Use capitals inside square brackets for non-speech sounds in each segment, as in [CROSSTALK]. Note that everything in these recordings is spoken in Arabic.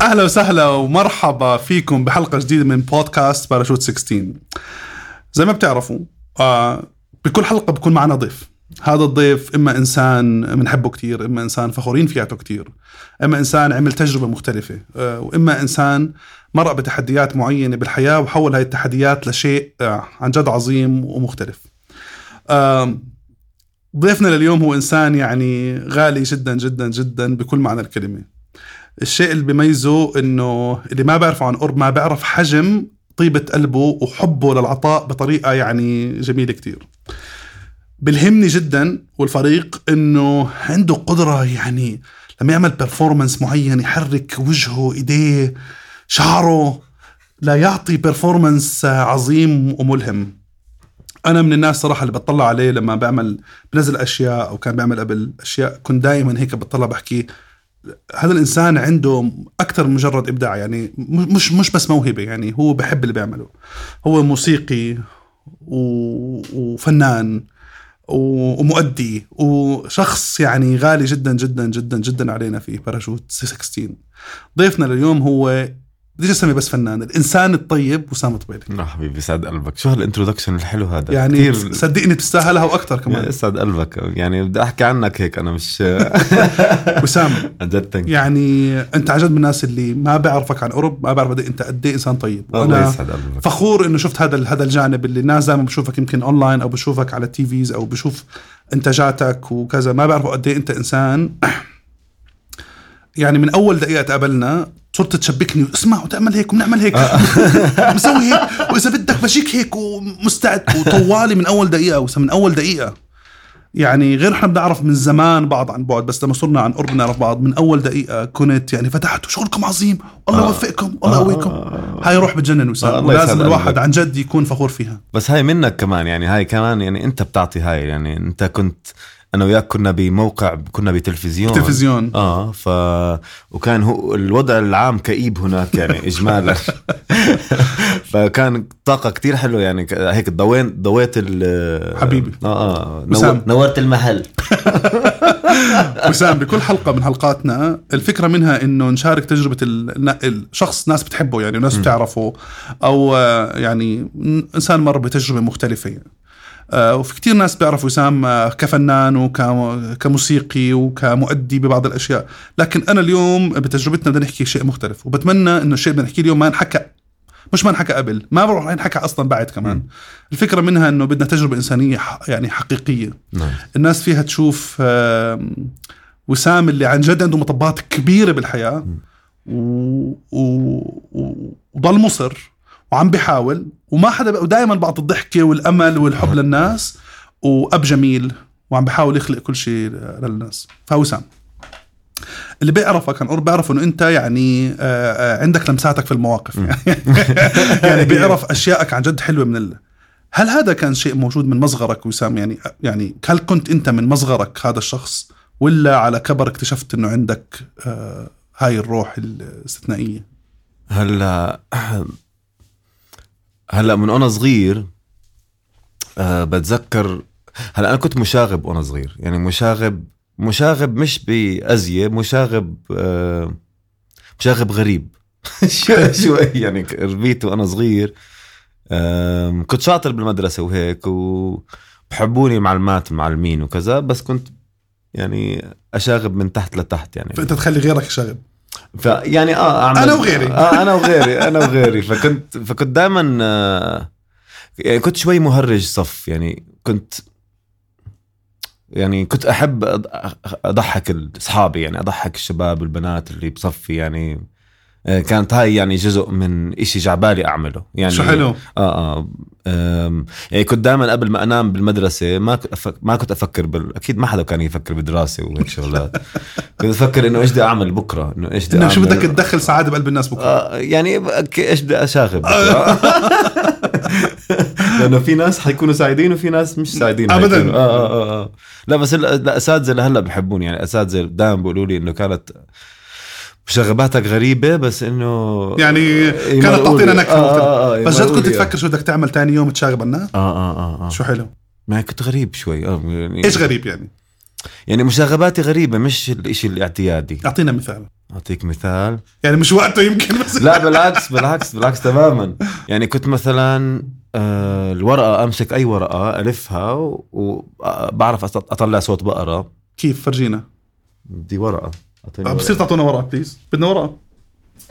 أهلا وسهلا ومرحبا فيكم بحلقة جديدة من بودكاست باراشوت 16 زي ما بتعرفوا آه بكل حلقة بكون معنا ضيف. هذا الضيف إما إنسان بنحبه كثير إما إنسان فخورين فياته كثير إما إنسان عمل تجربة مختلفة آه وإما إنسان مرق بتحديات معينة بالحياة وحول هاي التحديات لشيء آه عن جد عظيم ومختلف. ضيفنا لليوم هو إنسان يعني غالي جدا جدا جدا بكل معنى الكلمة. الشيء اللي بيميزه إنه اللي ما بيعرفه عن قرب ما بيعرف حجم طيبة قلبه وحبه للعطاء بطريقة يعني جميلة كتير. بلهمني جدا والفريق إنه عنده قدرة يعني لما يعمل performance معين يحرك وجهه إيديه شعره لا يعطي performance عظيم وملهم. أنا من الناس صراحة اللي بطلع عليه لما بعمل بنزل أشياء أو كان بيعمل قبل أشياء كنت دائما هيك بطلع بحكي هذا الإنسان عنده أكثر من مجرد إبداع يعني مش مش بس موهبة يعني هو بحب اللي بيعمله. هو موسيقي وفنان ومؤدي وشخص يعني غالي جدا جدا جدا جدا علينا في باراشوت 16 ضيفنا لليوم هو بديش أسمي بس فنان الإنسان الطيب وسام طبيلة. لا حبيبي سعد قلبك. شو هال introduction الحلو هذا؟ يعني كتير صدقني بتستاهلها وأكثر كمان. يسعد قلبك. يعني بدي أحكي عنك هيك أنا مش [LAUGHS] وسام عن جد يعني أنت عن جد من الناس اللي ما بعرفك عن قرب ما بعرف أنت قد إيه إنسان طيب. الله يسعد قلبك. فخور إنه شفت هذا هذا الجانب اللي الناس دائما بشوفك يمكن اونلاين أو بشوفك على ال TVs أو بشوف إنتاجاتك وكذا. ما بعرفوا قد إيه أنت إنسان. [CLEARS THROAT] يعني من أول دقيقة تقابلنا صرت تشبكني. اسمع وتعمل هيك وبنعمل هيك. [LAUGHS] مسوي هيك. وإذا بدك بشيك هيك ومستعد وطوالي من أول دقيقة من أول دقيقة. يعني غير إحنا بنعرف من زمان بعض عن بعد بس لما صرنا عن قرب نعرف بعض من أول دقيقة كنت يعني فتحت شغلكم عظيم. الله آه. يوفقكم الله يقويكم. آه. هاي روح بتجنن وسام. آه. لازم الواحد عن جد يكون فخور فيها. بس هاي منك كمان يعني هاي كمان يعني أنت بتعطي هاي يعني أنت كنت أنا وياك كنا بموقع كنا بتلفزيون. تلفزيون آه ف وكان هو الوضع العام كئيب هناك يعني اجمالا. [LAUGHS] فكان طاقة كتير حلوة يعني هيك ضويت ضويت ال حبيبي. آه آه نور نورت المحل. [LAUGHS] وسام بكل حلقة من حلقاتنا الفكرة منها إنه نشارك تجربة الشخص ناس بتحبه يعني وناس بتعرفه أو آه، يعني إنسان مر بتجربة مختلفة. يعني. آه، وفي كتير ناس بيعرفوا وسام آه، كفنان وكموسيقي وكمؤدي ببعض الأشياء. لكن أنا اليوم بتجربتنا بدنا نحكي شيء مختلف وبتمنى إنه الشيء بدنا نحكيه اليوم ما انحكى مش ما انحكى قبل ما بروح ينحكى أصلا بعد كمان. م. الفكرة منها إنه بدنا تجربة إنسانية يعني حقيقية. نعم. الناس فيها تشوف وسام اللي عن جد عنده مطبات كبيرة بالحياة و... و... وضل مصر. وعم بيحاول وما حدا ودائما بعطي الضحكة والأمل والحب للناس وأب جميل وعم بحاول يخلق كل شيء للناس. فوسام اللي بيعرفك عن قرب بيعرف إنه أنت يعني آه، آه، عندك لمساتك في المواقف. [LAUGHS] يعني [LAUGHS] بيعرف أشيائك عن جد حلوة من ال... هل هذا كان شيء موجود من مصغرك وسام؟ يعني يعني هل كنت أنت من مصغرك هذا الشخص ولا على كبر اكتشفت إنه عندك آه، هاي الروح الاستثنائية؟ هلا [CLEARS THROAT] هلا من وأنا صغير أه بتذكر هلا أنا كنت مشاغب وأنا صغير يعني مشاغب مشاغب مش بأزية مشاغب أه مشاغب غريب. [LAUGHS] شوي يعني ربيت وأنا صغير أه كنت شاطر بالمدرسة وهيك وبحبوني معلمات معلمين وكذا بس كنت يعني أشاغب من تحت لتحت يعني. فأنت تخلي غيرك يشاغب فيعني آه اعمل أنا وغيري. آه أنا وغيري أنا وغيري. فكنت فكنت دائما آه يعني كنت شوي مهرج صف. يعني كنت يعني كنت أحب أضحك أصحابي يعني أضحك الشباب والبنات اللي بصفي يعني كانت هاي يعني جزء من إشي جعبالي أعمله. يعني شو حلو؟ آه آه يعني كنت دائما قبل ما أنام بالمدرسة ما ما كنت أفكر بال... أكيد ما حدا كان يفكر بدراسة وهيك شغلات. [LAUGHS] كنت أفكر إنه إيش بدي أعمل بكرة؟ إنه إيش بدي انه شو بدك تدخل سعادة بقلب الناس بكرة؟ آه يعني إيش بدي أشاغب [LAUGHS] [LAUGHS] لأنه في ناس حيكونوا سعيدين وفي ناس مش سعيدين ابدا. آه, آه, آه, آه. لا بس الاساتذه لهلأ بحبوني. يعني الاساتذه دائما بيقولوا لي إنه كانت شغباتك غريبة بس إنه يعني كانت تعطينا نكهة آه آه آه بس جد كنت تفكر شو بدك تعمل تاني يوم تشاغب الناس؟ آه, آه آه آه. شو حلو؟ ما كنت غريب شوي آه يعني إيش غريب يعني؟ يعني مشاغباتي غريبة مش الإشي الاعتيادي. أعطينا مثال. أعطيك مثال. يعني مش وقته يمكن بس. لا بالعكس بالعكس بالعكس تماما. يعني كنت مثلا آه، الورقة أمسك أي ورقة ألفها وبعرف أطلع صوت بقرة. كيف؟ فرجينا. بدي ورقة. بصير تعطونا ورقة بليز بدنا ورقة.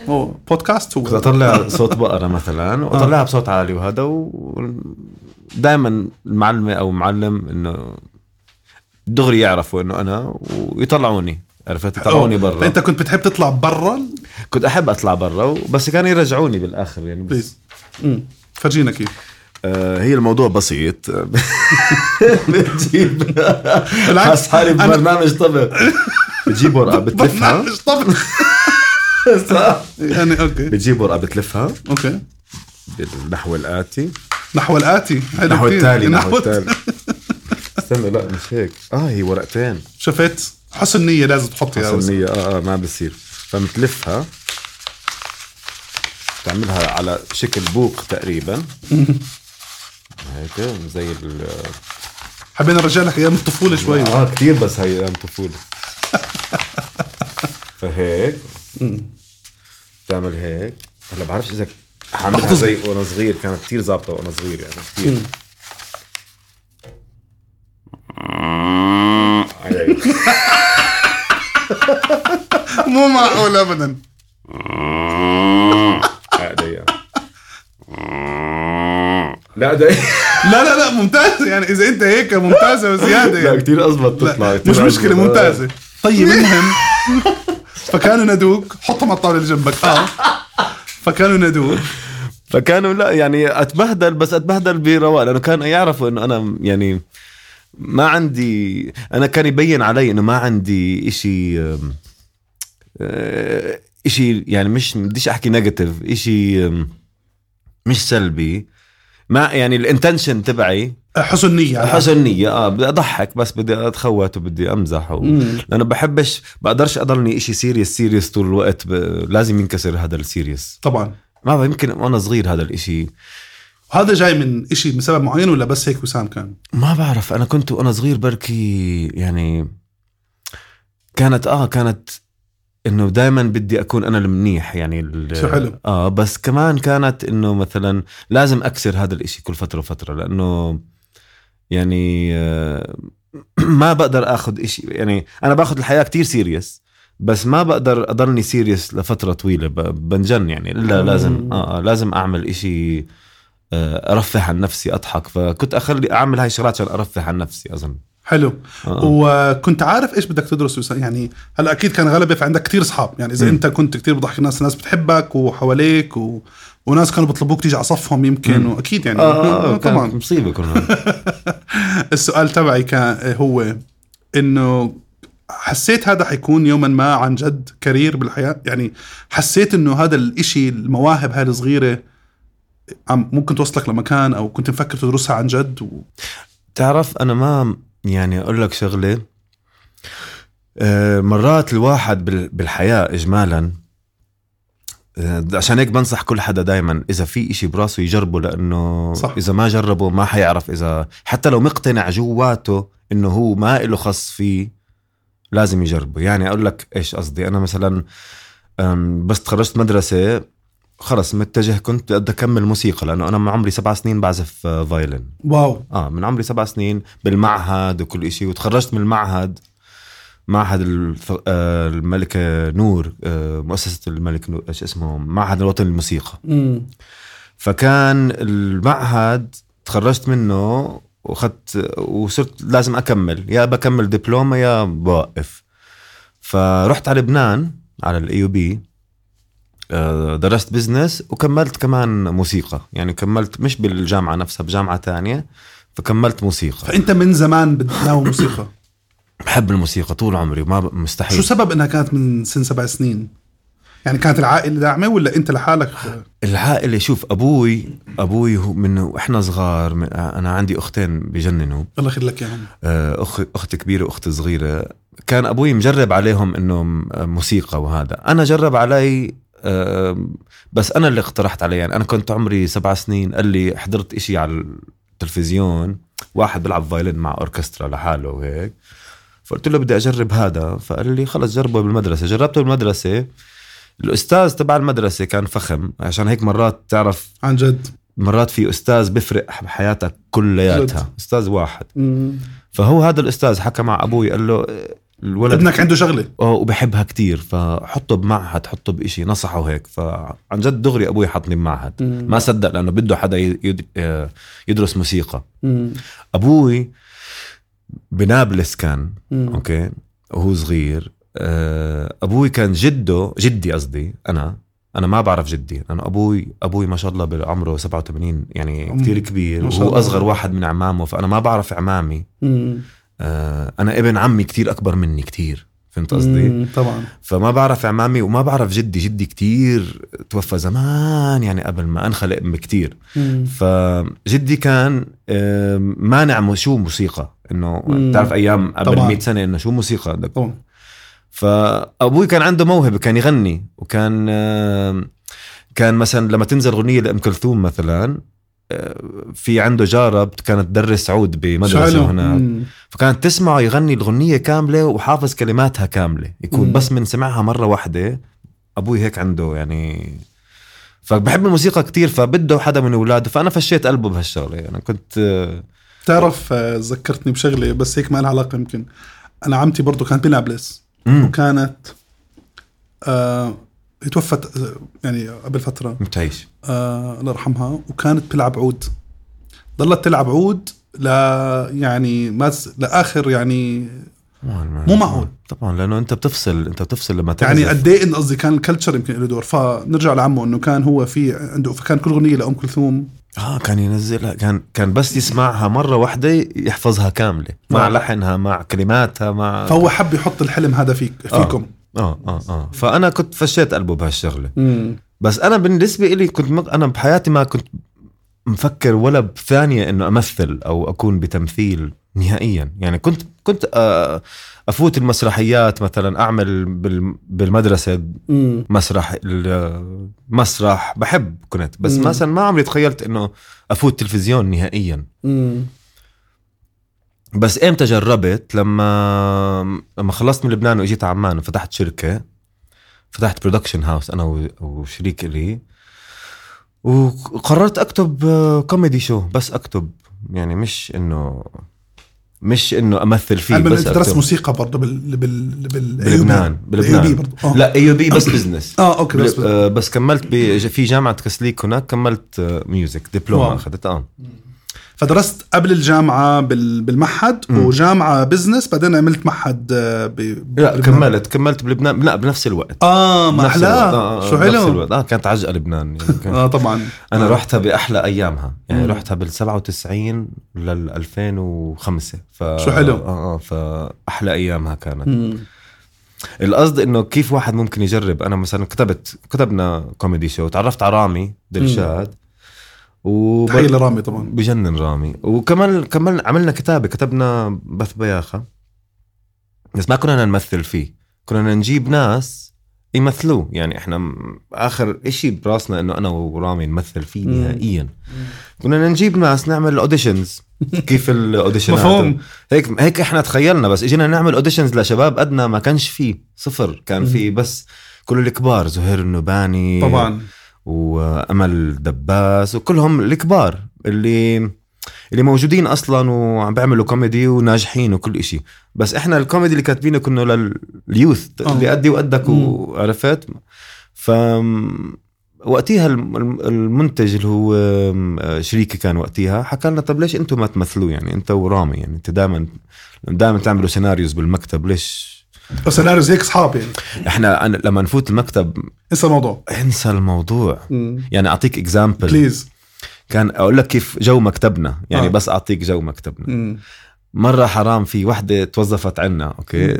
هو بودكاست هو. كنت اطلع صوت بقرة مثلا واطلعها بصوت عالي وهذا ودائما المعلمة أو معلم إنه دغري يعرفوا إنه أنا ويطلعوني. عرفت؟ يطلعوني برا. أنت كنت بتحب تطلع برا؟ كنت أحب أطلع برا بس كانوا يرجعوني بالآخر يعني بس. فرجينا كيف. آه هي الموضوع بسيط. [LAUGHS] بتجيب بالعكس حالي ببرنامج طبخ [LAUGHS] بتجيب ورقة [LAUGHS] بتلفها؟ [LAUGHS] يعني okay. بتجيب ورقة بتلفها؟ okay. بالنحو الآتي. نحو الآتي؟ نحو التالي نحو التالي. [LAUGHS] استنى لا مش هيك. آه هي ورقتين. شفت؟ حسن نية لازم تحطي حسن نية آه آه ما بصير. فمتلفها. تعملها على شكل بوق تقريبا. هيك زي ال حبينا نرجع لك أيام الطفولة شوي. آه كثير بس هي أيام الطفولة [LAUGHS] فهيك. تعمل هيك. هلا بعرفش إذا حعملها زي وأنا صغير كانت كثير ظابطة وأنا صغير يعني كثير [LAUGHS] مو معقول ابدا. لا ده [LAUGHS] لا لا لا ممتازة. يعني إذا أنت هيك ممتازة وزيادة يعني. لا كثير أزبط تطلع مش مشكلة ممتازة. طيب [LAUGHS] المهم. فكانوا نادوك حطهم على الطاولة اللي جنبك. آه. فكانوا نادوك فكانوا لا يعني أتبهدل بس أتبهدل برواق لأنه كانوا يعرفوا إنه أنا يعني ما عندي أنا كان يبين علي إنه ما عندي إشي آه، إشي يعني مش بديش أحكي negative إشي مش سلبي. ما يعني ال intention تبعي حسن نية حسن نية آه بدي أضحك بس بدي أتخوت وبدي أمزح و... لأنه بحبش بقدرش اضلني إشي serious serious طول الوقت ب... لازم ينكسر هذا ال serious طبعا. ما يمكن وأنا صغير هذا الإشي. هذا جاي من إشي من سبب معين ولا بس هيك وسام كان؟ ما بعرف أنا كنت وأنا صغير بركي يعني كانت آه كانت إنه دائما بدي أكون أنا المنيح يعني شو حلو. آه بس كمان كانت إنه مثلا لازم أكسر هذا الإشي كل فترة وفترة لأنه يعني آه [CLEARS THROAT] ما بقدر آخذ إشي. يعني أنا باخذ الحياة كتير serious بس ما بقدر أضلني serious لفترة طويلة. بنجن يعني. الا لازم آه, آه لازم أعمل إشي آه أرفه عن نفسي أضحك. فكنت أخلي أعمل هاي الشغلات عشان أرفه عن نفسي أظن. حلو. آه. وكنت عارف إيش بدك تدرس يعني هلأ أكيد كان غلبه في عندك كثير اصحاب يعني إذا م. أنت كنت كثير بضحك الناس الناس بتحبك وحواليك و... وناس كانوا بيطلبوك تيجي على صفهم يمكن. وأكيد يعني. آه, آه, [LAUGHS] طبعا. مصيبة كنا [LAUGHS] السؤال تبعي كان هو إنه حسيت هذا حيكون يوما ما عن جد كارير بالحياة؟ يعني حسيت إنه هذا الإشي المواهب هاي الصغيرة ممكن توصلك لمكان أو كنت مفكر تدرسها عن جد و... تعرف أنا ما يعني أقول لك شغلة. آه، مرات الواحد بالحياة اجمالا عشان هيك بنصح كل حدا دايما إذا في إشي براسه يجربه لأنه صح. إذا ما جربه ما حيعرف إذا حتى لو مقتنع جواته إنه هو ما له خص فيه لازم يجربه. يعني أقول لك إيش قصدي؟ أنا مثلا بس تخرجت مدرسة خلص متجه كنت بدي أكمل موسيقى لأنه أنا من عمري سبع سنين بعزف فايلن واو. آه من عمري سبع سنين بالمعهد وكل شيء وتخرجت من المعهد معهد آه، الملكة نور آه، مؤسسة الملك نور إيش اسمه معهد الوطني للموسيقى. فكان المعهد تخرجت منه واخذت وصرت لازم أكمل. يا بكمل دبلومة يا بوقف. فرحت على لبنان على ال AUB آه، درست business وكملت كمان موسيقى. يعني كملت مش بالجامعة نفسها بجامعة تانية فكملت موسيقى. فأنت من زمان بتناوي موسيقى. [COUGHS] بحب الموسيقى طول عمري ما مستحيل. شو سبب إنها كانت من سن سبع سنين؟ يعني كانت العائلة داعمة ولا أنت لحالك؟ العائلة شوف أبوي أبوي من وإحنا صغار أنا عندي أختين بجننوا. الله يخلي لك إياهم. آه، اخ أخت كبيرة وأخت صغيرة. كان أبوي مجرب عليهم إنه موسيقى وهذا. أنا جرب علي بس أنا اللي اقترحت عليه يعني أنا كنت عمري سبع سنين قال لي حضرت إشي على التلفزيون واحد بيلعب فايلن مع أوركسترا لحاله وهيك. فقلت له بدي أجرب هذا فقال لي خلص جربه بالمدرسة جربته بالمدرسة الأستاذ تبع المدرسة كان فخم عشان هيك مرات تعرف عن جد مرات في أستاذ بفرق بحياتك جد. كلياتها أستاذ واحد مم. فهو هذا الأستاذ حكى مع أبوي قال له الولد ابنك عنده شغلة آه وبحبها كتير فحطه بمعهد حطه بإشي نصحه هيك فعن جد دغري أبوي حطني بمعهد مم. ما صدق لأنه بده حدا آه، يدرس موسيقى مم. أبوي بنابلس كان مم. أوكي وهو صغير آه، أبوي كان جده جدي قصدي أنا أنا ما بعرف جدي أنا أبوي أبوي ما شاء الله بعمره 87 يعني مم. كتير كبير وهو. أصغر واحد من عمامه فأنا ما بعرف عمامي مم. آه، أنا ابن عمي كتير أكبر مني كتير فهمت قصدي. طبعا فما بعرف عمامي وما بعرف جدي جدي كتير توفى زمان يعني قبل ما أنخلق بكتير. فجدي كان آه، مانع شو موسيقى إنه. بتعرف أيام قبل طبعاً. 100 سنة إنه شو موسيقى بدك طبعا فأبوي كان عنده موهبة كان يغني وكان آه، كان مثلا لما تنزل أغنية لأم كلثوم مثلا في عنده جارة كانت تدرس عود بمدرسة. هناك. فكانت تسمعه يغني الغنية كاملة وحافظ كلماتها كاملة. يكون مم. بس من سمعها مرة واحدة أبوي هيك عنده يعني. فبحب الموسيقى كتير فبده حدا من أولاده. فأنا فشيت قلبه بهالشغلة أنا كنت آه، تعرف آه، ذكرتني بشغلة بس هيك ما لها علاقة يمكن. أنا عمتي برضو كانت بنابلس مم، وكانت آه هي توفت آه، يعني قبل فترة. بتعيش آه الله يرحمها. وكانت بتلعب عود. ضلت تلعب عود ل يعني ما لاخر يعني مو معقول. طبعا لأنه أنت بتفصل أنت بتفصل لما يعني تعزف. قد إيه قصدي كان الكلتشر يمكن له دور. فنرجع لعمه إنه كان هو في عنده فكان كل أغنية لأم كلثوم. آه كان ينزلها كان كان بس يسمعها مرة واحدة يحفظها كاملة. مع. لحنها مع كلماتها مع فهو حب يحط الحلم هذا فيك فيكم. آه آه آه فأنا كنت فشيت قلبه بهالشغلة مم. بس أنا بالنسبة لي كنت مق... أنا بحياتي ما كنت مفكر ولا بثانية إنه أمثل أو أكون بتمثيل نهائيا يعني كنت كنت آه، أفوت المسرحيات مثلا أعمل بال... بالمدرسة. مسرح المسرح بحب كنت بس. مثلا ما عمري تخيلت إنه أفوت تلفزيون نهائيا. بس إمتى جربت؟ لما لما خلصت من لبنان وإجيت عمان وفتحت شركة فتحت production house أنا وشريك لي وقررت أكتب آه، comedy show بس أكتب. يعني مش انه مش إنه أمثل فيه بس أنت درست. موسيقى برضه بال بال بال بلبنان بلبنان. برضه. آه. لا اي بي بس بزنس [COUGHS] آه أوكي بس بل- آه، بس كملت في جامعة كسليك هناك كملت آه، ميوزك دبلومه واو. أخذت آه. فدرست قبل الجامعة بال بالمعهد. وجامعة بزنس بعدين عملت معهد آه، ب... لا. كملت كملت بلبنان لا بنفس الوقت آه ما. احلاه آه، شو آه، حلو الوقت. آه كانت عجقة لبنان يعني [LAUGHS] آه طبعا أنا آه. رحتها بأحلى أيامها يعني مم. رحتها بال 97 لل 2005 ف شو حلو. آه آه فأحلى أيامها كانت مم. القصد إنه كيف واحد ممكن يجرب أنا مثلا كتبت كتبنا كوميدي شو تعرفت على رامي دلشاد و تحية لرامي طبعا. بجنن رامي. وكمان كمان عملنا كتابة كتبنا بث بياخة. بس ما كنا نمثل فيه. كنا نجيب ناس يمثلوه. يعني إحنا آخر إشي براسنا إنه أنا ورامي نمثل فيه. نهائيا. كنا نجيب ناس نعمل auditions [LAUGHS] كيف ال audition ات مفهوم. هيك هيك إحنا تخيلنا. بس إجينا نعمل auditions لشباب أدنا ما كانش فيه. صفر. كان. فيه بس كل الكبار زهير النوباني طبعا. وأمل دباس وكلهم الكبار اللي اللي موجودين أصلا وعم بيعملوا كوميدي وناجحين وكل إشي بس إحنا الكوميدي اللي كاتبينه كنا لل youth آه. اللي قدي وقدك. وعرفت ف وقتها الم- الم- المنتج اللي هو شريكي كان وقتها حكى لنا طب ليش أنتم ما تمثلوا يعني أنت ورامي يعني أنت دائما دائما تعملوا scenarios بالمكتب ليش بس scenarios هيك أصحاب يعني. إحنا أنا لما نفوت المكتب انسى الموضوع. انسى الموضوع. يعني أعطيك example please كان أقول لك كيف جو مكتبنا. يعني آه. بس أعطيك جو مكتبنا. مرة حرام في وحدة توظفت عنا أوكي؟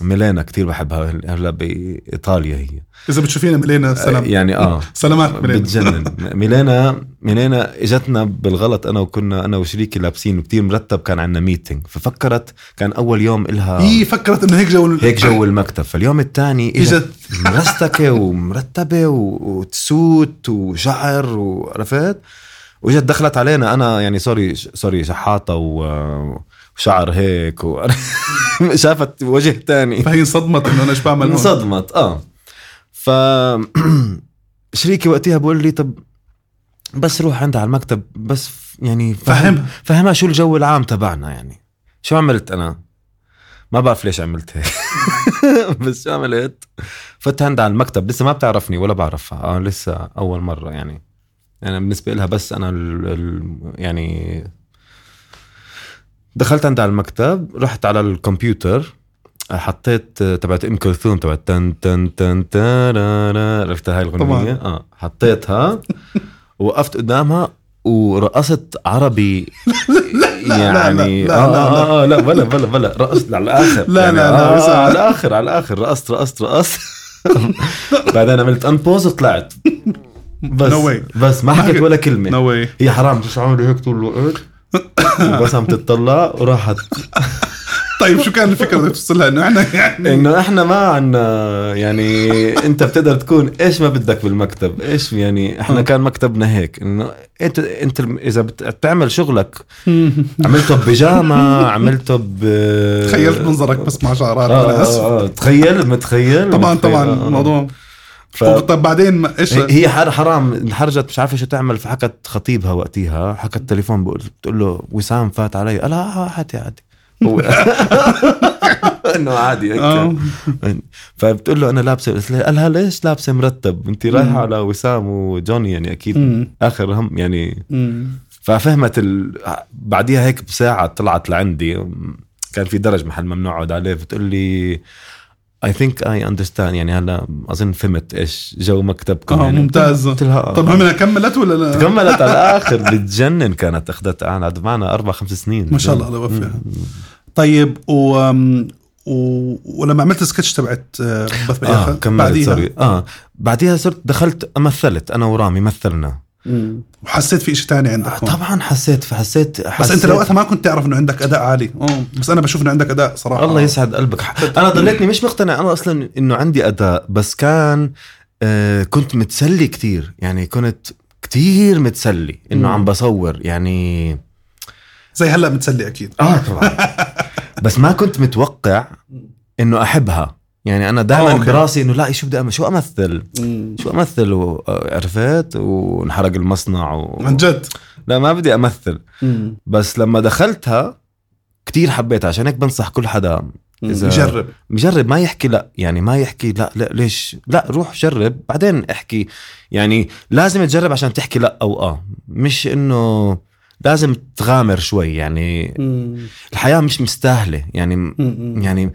أم، ميلينا كتير بحبها هلا بإيطاليا هي. إذا بتشوفينا ملينا سلام يعني آه. سلامات ملينا بتجنن. ميلينا ميلينا إجتنا بالغلط أنا وكنا أنا وشريكي لابسين كتير مرتب كان عندنا meeting ففكرت كان أول يوم إلها هي فكرت إنه هيك جو هيك جو المكتب. فاليوم الثاني إجت مرستكة ومرتبة وتسويت وشعر وعرفت؟ وإجت دخلت علينا. أنا يعني sorry sorry شحاطة و وشعر هيك و... [LAUGHS] شافت وجه تاني. فهي انصدمت إنه أنا إيش بعمل انصدمت آه. ف [CLEARS THROAT] شريكي وقتها بقول لي طب بس روح عندها على المكتب بس يعني فهمها. فهمها شو الجو العام تبعنا يعني. شو عملت أنا؟ ما بعرف ليش عملت هيك. [LAUGHS] بس شو عملت؟ فت عندها على المكتب لسه ما بتعرفني ولا بعرفها. آه لسه أول مرة يعني. يعني بالنسبة لها بس أنا ال ال يعني دخلت عندها على المكتب رحت على الكمبيوتر حطيت تبعت إم كلثوم تبعت تن تن تن تارارا عرفت هاي الأغنية. آه حطيتها وقفت قدامها ورقصت عربي. [LAUGHS] يعني لا، لا، آه, لا، آه, آه لا بلا بلا بلا رقصت على الآخر. لا، يعني لا، لا، آه. على الآخر على الآخر رقصت رقصت رقصت. [LAUGHS] بعدين عملت انبوز وطلعت. بس No way. بس ما حكيت [LAUGHS] ولا كلمة. هي حرام شو عامله هيك طول الوقت؟ بس عم تطلع وراحت طيب شو كان الفكرة اللي توصلها إنه إحنا يعني إنه إحنا ما عنا يعني أنت بتقدر تكون إيش ما بدك بالمكتب إيش يعني إحنا آه. كان مكتبنا هيك إنه انت أنت إذا بت- بتعمل شغلك [LAUGHS] عملته ببيجامه عملته ب تخيلت منظرك بس مع شعرات آه آه آه. تخيل متخيل طبعا متخيل. طبعا آه، آه. الموضوع ف... طب بعدين ما- إيش؟ هي حر حرام. انحرجت مش عارفه شو تعمل. فحكت خطيبها وقتها حكت تليفون بقول بتقول له وسام فات علي. قال لا عادي عادي. [LAUGHS] هو [LAUGHS] إنه عادي هيك آه. فبتقول له أنا لابسه قلت لها قال لها ليش لابسة مرتب؟ انت رايحة. على وسام وجوني يعني أكيد مم. آخر هم يعني. مم. ففهمت ال... بعديها هيك بساعة طلعت لعندي. كان في درج محل ممنوع أقعد عليه. بتقول لي I think I understand يعني هلا أظن فهمت إيش جو مكتبكم آه يعني ممتاز. آه. طب منها كملت ولا لا؟ كملت على [LAUGHS] الآخر بتجنن كانت أخذت قعد معنا أربع خمس سنين. ما شاء الله الله يوفقها. طيب و... و... ولما عملت السكتش تبعت آه، بث آه، كملت بعديها؟ sorry آه بعديها صرت دخلت مثلت أنا ورامي مثلنا. مم. وحسيت في شيء تاني عندك هون. طبعا حسيت حسيت بس أنت لو وقتها ما كنت تعرف إنه عندك أداء عالي. آه بس أنا بشوف إنه عندك أداء صراحة. الله يسعد قلبك. أنا ضليتني مش مقتنع. أنا أصلا إنه عندي أداء بس كان آه كنت متسلي كتير. يعني كنت كتير متسلي إنه. عم بصور. يعني زي هلأ متسلي أكيد. آه طبعا. [LAUGHS] بس ما كنت متوقع إنه أحبها. يعني أنا آه، دائما أوكي. براسي إنه لا شو بدي شو أمثل؟ شو أمثل؟ و- عرفت؟ وانحرق المصنع و... عن جد؟ لا ما بدي أمثل. بس لما دخلتها كتير حبيتها عشان هيك بنصح كل حدا. إذا- جرب مجرب ما يحكي لا يعني ما يحكي لا لا ليش؟ لا روح جرب بعدين احكي. يعني لازم تجرب عشان تحكي لا أو آه. مش إنه لازم تغامر شوي يعني الحياة مش مستاهلة يعني يعني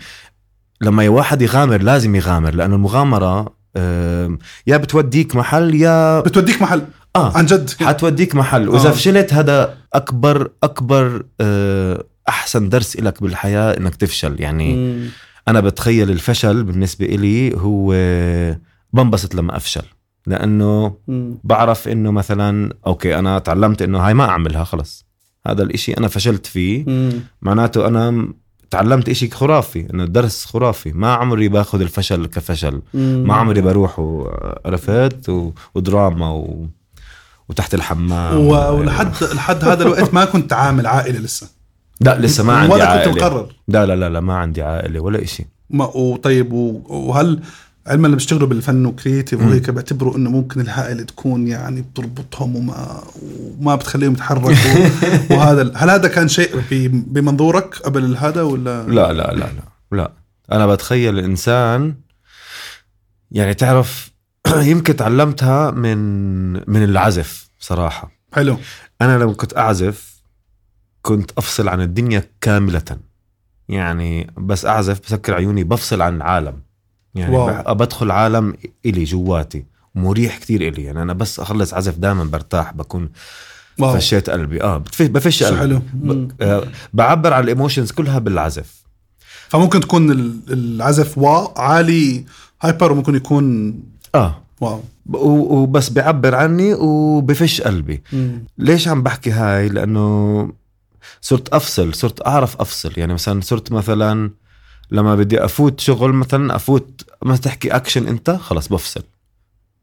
لما واحد يغامر لازم يغامر لأنه المغامرة آم، يا بتوديك محل يا بتوديك محل. آه. عن جد. حتوديك محل. وإذا آه. فشلت هذا أكبر أكبر آه، أحسن درس لك بالحياة إنك تفشل. يعني أنا بتخيل الفشل بالنسبة إلي هو بنبسط لما أفشل. لأنه بعرف إنه مثلا أوكي أنا تعلمت إنه هاي ما أعملها خلص. هذا الإشي أنا فشلت فيه. معناته أنا تعلمت إشي خرافي إنه درس خرافي. ما عمري باخذ الفشل كفشل. ما عمري بروح و- عرفت و- ودراما و... وتحت الحمام. و- ولحد لحد هذا الوقت ما كنت عامل عائلة لسه. لا لسه ما عندي ولا عائلة. كنت مقرر. لا لا لا لا ما عندي عائلة ولا إشي. ما وطيب وهل علما اللي بيشتغلوا بالفن وكريتيف مم. وهيك بيعتبروا إنه ممكن العائله تكون يعني بتربطهم وما وما بتخليهم يتحركوا. [LAUGHS] وهذا هل هذا كان شيء بمنظورك قبل هذا ولا؟ لا لا لا لا لا. أنا بتخيل الانسان يعني تعرف [CLEARS THROAT] يمكن تعلمتها من من العزف صراحة. حلو. أنا لما كنت أعزف كنت أفصل عن الدنيا كاملة. يعني بس أعزف بسكر عيوني بفصل عن العالم. يعني واو. بدخل عالم إلي جواتي. مريح كتير إلي. يعني أنا بس أخلص عزف دائما برتاح بكون wow. فشيت قلبي. آه بفش قلبي. حلو. ب... مم. آه بعبر عن ال emotions كلها بالعزف. فممكن تكون ال- العزف wow عالي hyper وممكن يكون آه. wow. وبس بيعبر عني وبفش قلبي. ليش عم بحكي هاي؟ لأنه صرت أفصل صرت أعرف أفصل. يعني مثلا صرت مثلا لما بدي أفوت شغل مثلا أفوت ما تحكي أكشن أنت خلص بفصل.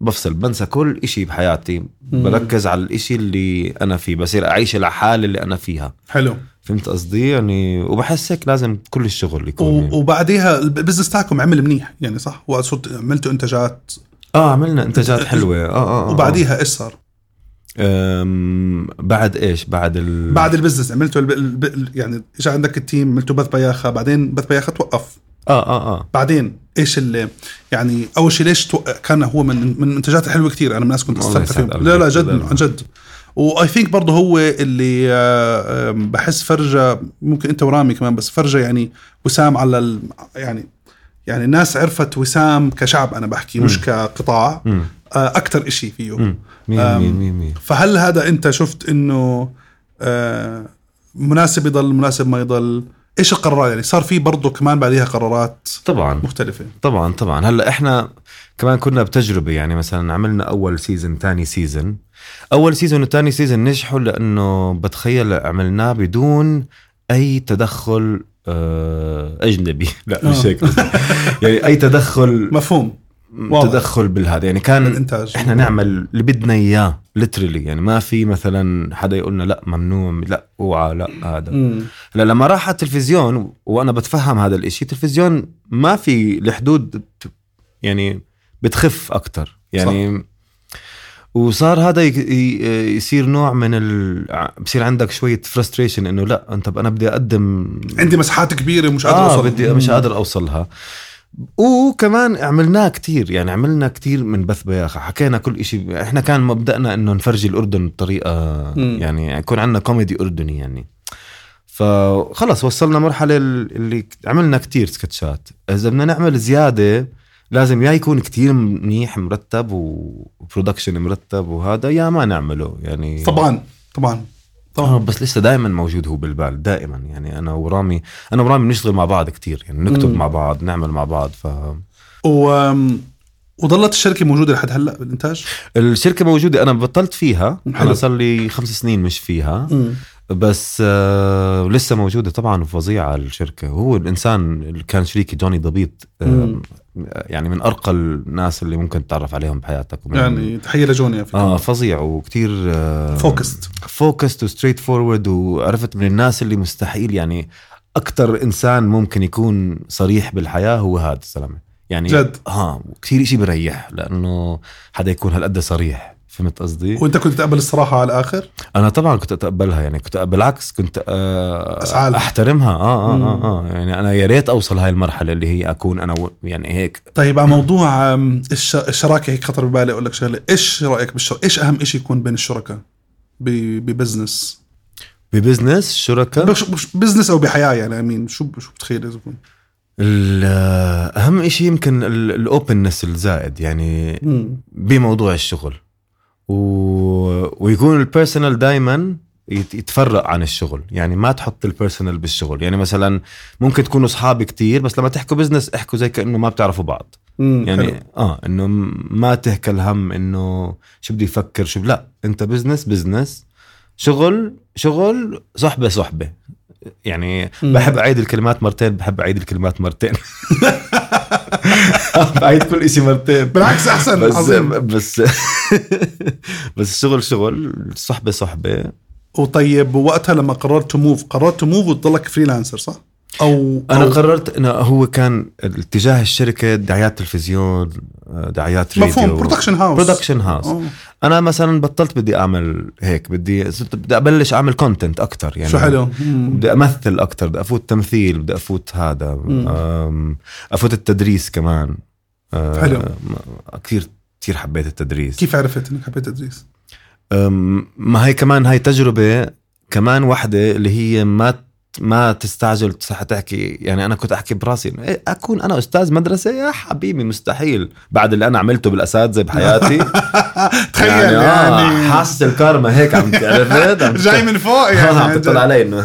بفصل بنسى كل إشي بحياتي. بركز على الإشي اللي أنا فيه بصير أعيش الحالة اللي أنا فيها. حلو. فهمت قصدي؟ يعني وبحس هيك لازم كل الشغل يكون و- يعني. وبعديها ال business تاعكم عمل منيح يعني صح؟ وصرت عملتوا إنتاجات؟ آه عملنا إنتاجات حلوة. آه آه, آه. وبعديها إيش صار؟ بعد إيش بعد ال... بعد ال business عملتوا الب... الب... يعني اجى عندك ال team عملتوا بث بياخة بعدين بث بياخة توقف آه آه آه بعدين إيش اللي يعني أول شيء ليش توقع كان هو من من المنتجات الحلوه كثير أنا من الناس كنت أستمتع فيهم. لا لا جد. عن جد و I think برضه هو اللي بحس فرجة ممكن أنت ورامي كمان بس فرجة يعني وسام على ال... يعني يعني الناس عرفت وسام كشعب أنا بحكي مش كقطاع مم. أكثر إشي فيه مم. مية مية مية فهل هذا انت شفت انه آه، مناسب يضل مناسب ما يضل؟ إيش القرارات؟ يعني صار في برضه كمان بعديها قرارات طبعا. مختلفة. طبعا طبعا. هلأ إحنا كمان كنا بتجربة يعني مثلا عملنا أول season ثاني season أول season وثاني season نجحوا لأنه بتخيل عملناه بدون أي تدخل آه، أجنبي. لا مش آه. هيك. يعني أي تدخل مفهوم. واضح. تدخل بالهذا. يعني كان بالانتاج إحنا نعمل اللي بدنا إياه literally يعني ما في مثلا حدا يقولنا لا ممنوع لا أوعى لا هذا. مم. لا لما راح على التلفزيون وأنا بتفهم هذا الإشي التلفزيون ما في الحدود يعني بتخف أكتر. يعني صح. وصار هذا يصير نوع من ال... بصير عندك شوية frustration إنه لا أنت أنا بدي أقدم عندي مساحات كبيرة مش قادر آه اوصل بدي مش قادر أوصلها. وكمان عملناه كتير يعني عملنا كتير من بث بياخة حكينا كل إشي إحنا كان مبدأنا إنه نفرجي الأردن بطريقة. يعني يكون عندنا كوميدي أردني يعني. فخلص وصلنا مرحلة ال- اللي عملنا كتير سكتشات. إذا بدنا نعمل زيادة لازم يا يكون كتير منيح مرتب و production مرتب وهذا يا ما نعمله يعني طبعا طبعا. طبعا بس لسه دائما موجود هو بالبال دائما يعني أنا ورامي أنا ورامي بنشتغل مع بعض كتير يعني نكتب مم. مع بعض نعمل مع بعض ف و وظلت الشركة موجودة لحد هلأ بالإنتاج الشركة موجودة أنا بطلت فيها حلو. أنا صار لي خمس سنين مش فيها مم. بس آه لسه موجودة طبعا وفظيعه الشركة هو الإنسان اللي كان شريكي جوني ضبيط آه. يعني من أرقى الناس اللي ممكن تتعرف عليهم بحياتك يعني تحية لجوني. آه فظيع وكتير آه focused focused و straightforward وعرفت من الناس اللي مستحيل يعني أكثر إنسان ممكن يكون صريح بالحياة هو هذا الزلمه يعني جد. آه كثير شيء بريح لأنه حدا يكون هالقد صريح فهمت قصدي؟ وانت كنت تقبل الصراحة على الآخر أنا طبعا كنت أتقبلها يعني كنت بالعكس كنت آه أسعى لها. أحترمها آه آه, مم. آه آه يعني أنا يا ريت أوصل هاي المرحلة اللي هي أكون أنا يعني هيك طيب على موضوع. الشراكة هيك خطر ببالي أقول لك شغلة إيش رأيك بالشر... إيش أهم شيء يكون بين الشركاء. ب business ب business شركاء بش... بش... business أو بحياة يعني امين شو شو بتخيل إذا يكون ال- أهم شيء يمكن ال openness الزائد يعني. بموضوع الشغل و... ويكون ال personal دائما يتفرق عن الشغل يعني ما تحط ال personal بالشغل يعني مثلا ممكن تكونوا اصحاب كتير بس لما تحكوا business احكوا زي كأنه ما بتعرفوا بعض مم. يعني حلو. آه إنه ما تحكي الهم إنه شو بدي يفكر شو لا أنت business business شغل شغل صحبة صحبة يعني مم. بحب أعيد الكلمات مرتين بحب أعيد الكلمات مرتين [LAUGHS] [LAUGHS] بعيد كل شيء مرتين. بالعكس أحسن بس عظيم. بس [LAUGHS] بس الشغل شغل الصحبه صحبة. وطيب وقتها لما قررت to move قررت to move وتضلك freelancer صح؟ أو أنا أو قررت إنه هو كان اتجاه الشركة دعايات تلفزيون دعايات راديو. مفهوم production house production house أنا مثلا بطلت بدي أعمل هيك بدي بدي أبلش أعمل content أكثر يعني شو حلو. بدي أمثل أكثر بدي أفوت تمثيل بدي أفوت هذا أفوت التدريس كمان. أه، حلو. كثير كثير حبيت التدريس. كيف عرفت إنك حبيت تدريس؟ أم، ما هي كمان هاي تجربة كمان واحدة اللي هي ما ما تستعجل تصح تحكي يعني أنا كنت أحكي براسي إيه أكون أنا أستاذ مدرسة؟ يا حبيبي مستحيل. بعد اللي أنا عملته بالأساتذة بحياتي. [LAUGHS] تخيل يعني, يعني, آه حاسس الكارما هيك عم عرفت [LAUGHS] جاي من فوق يعني يعني. عم تطلع علي إنه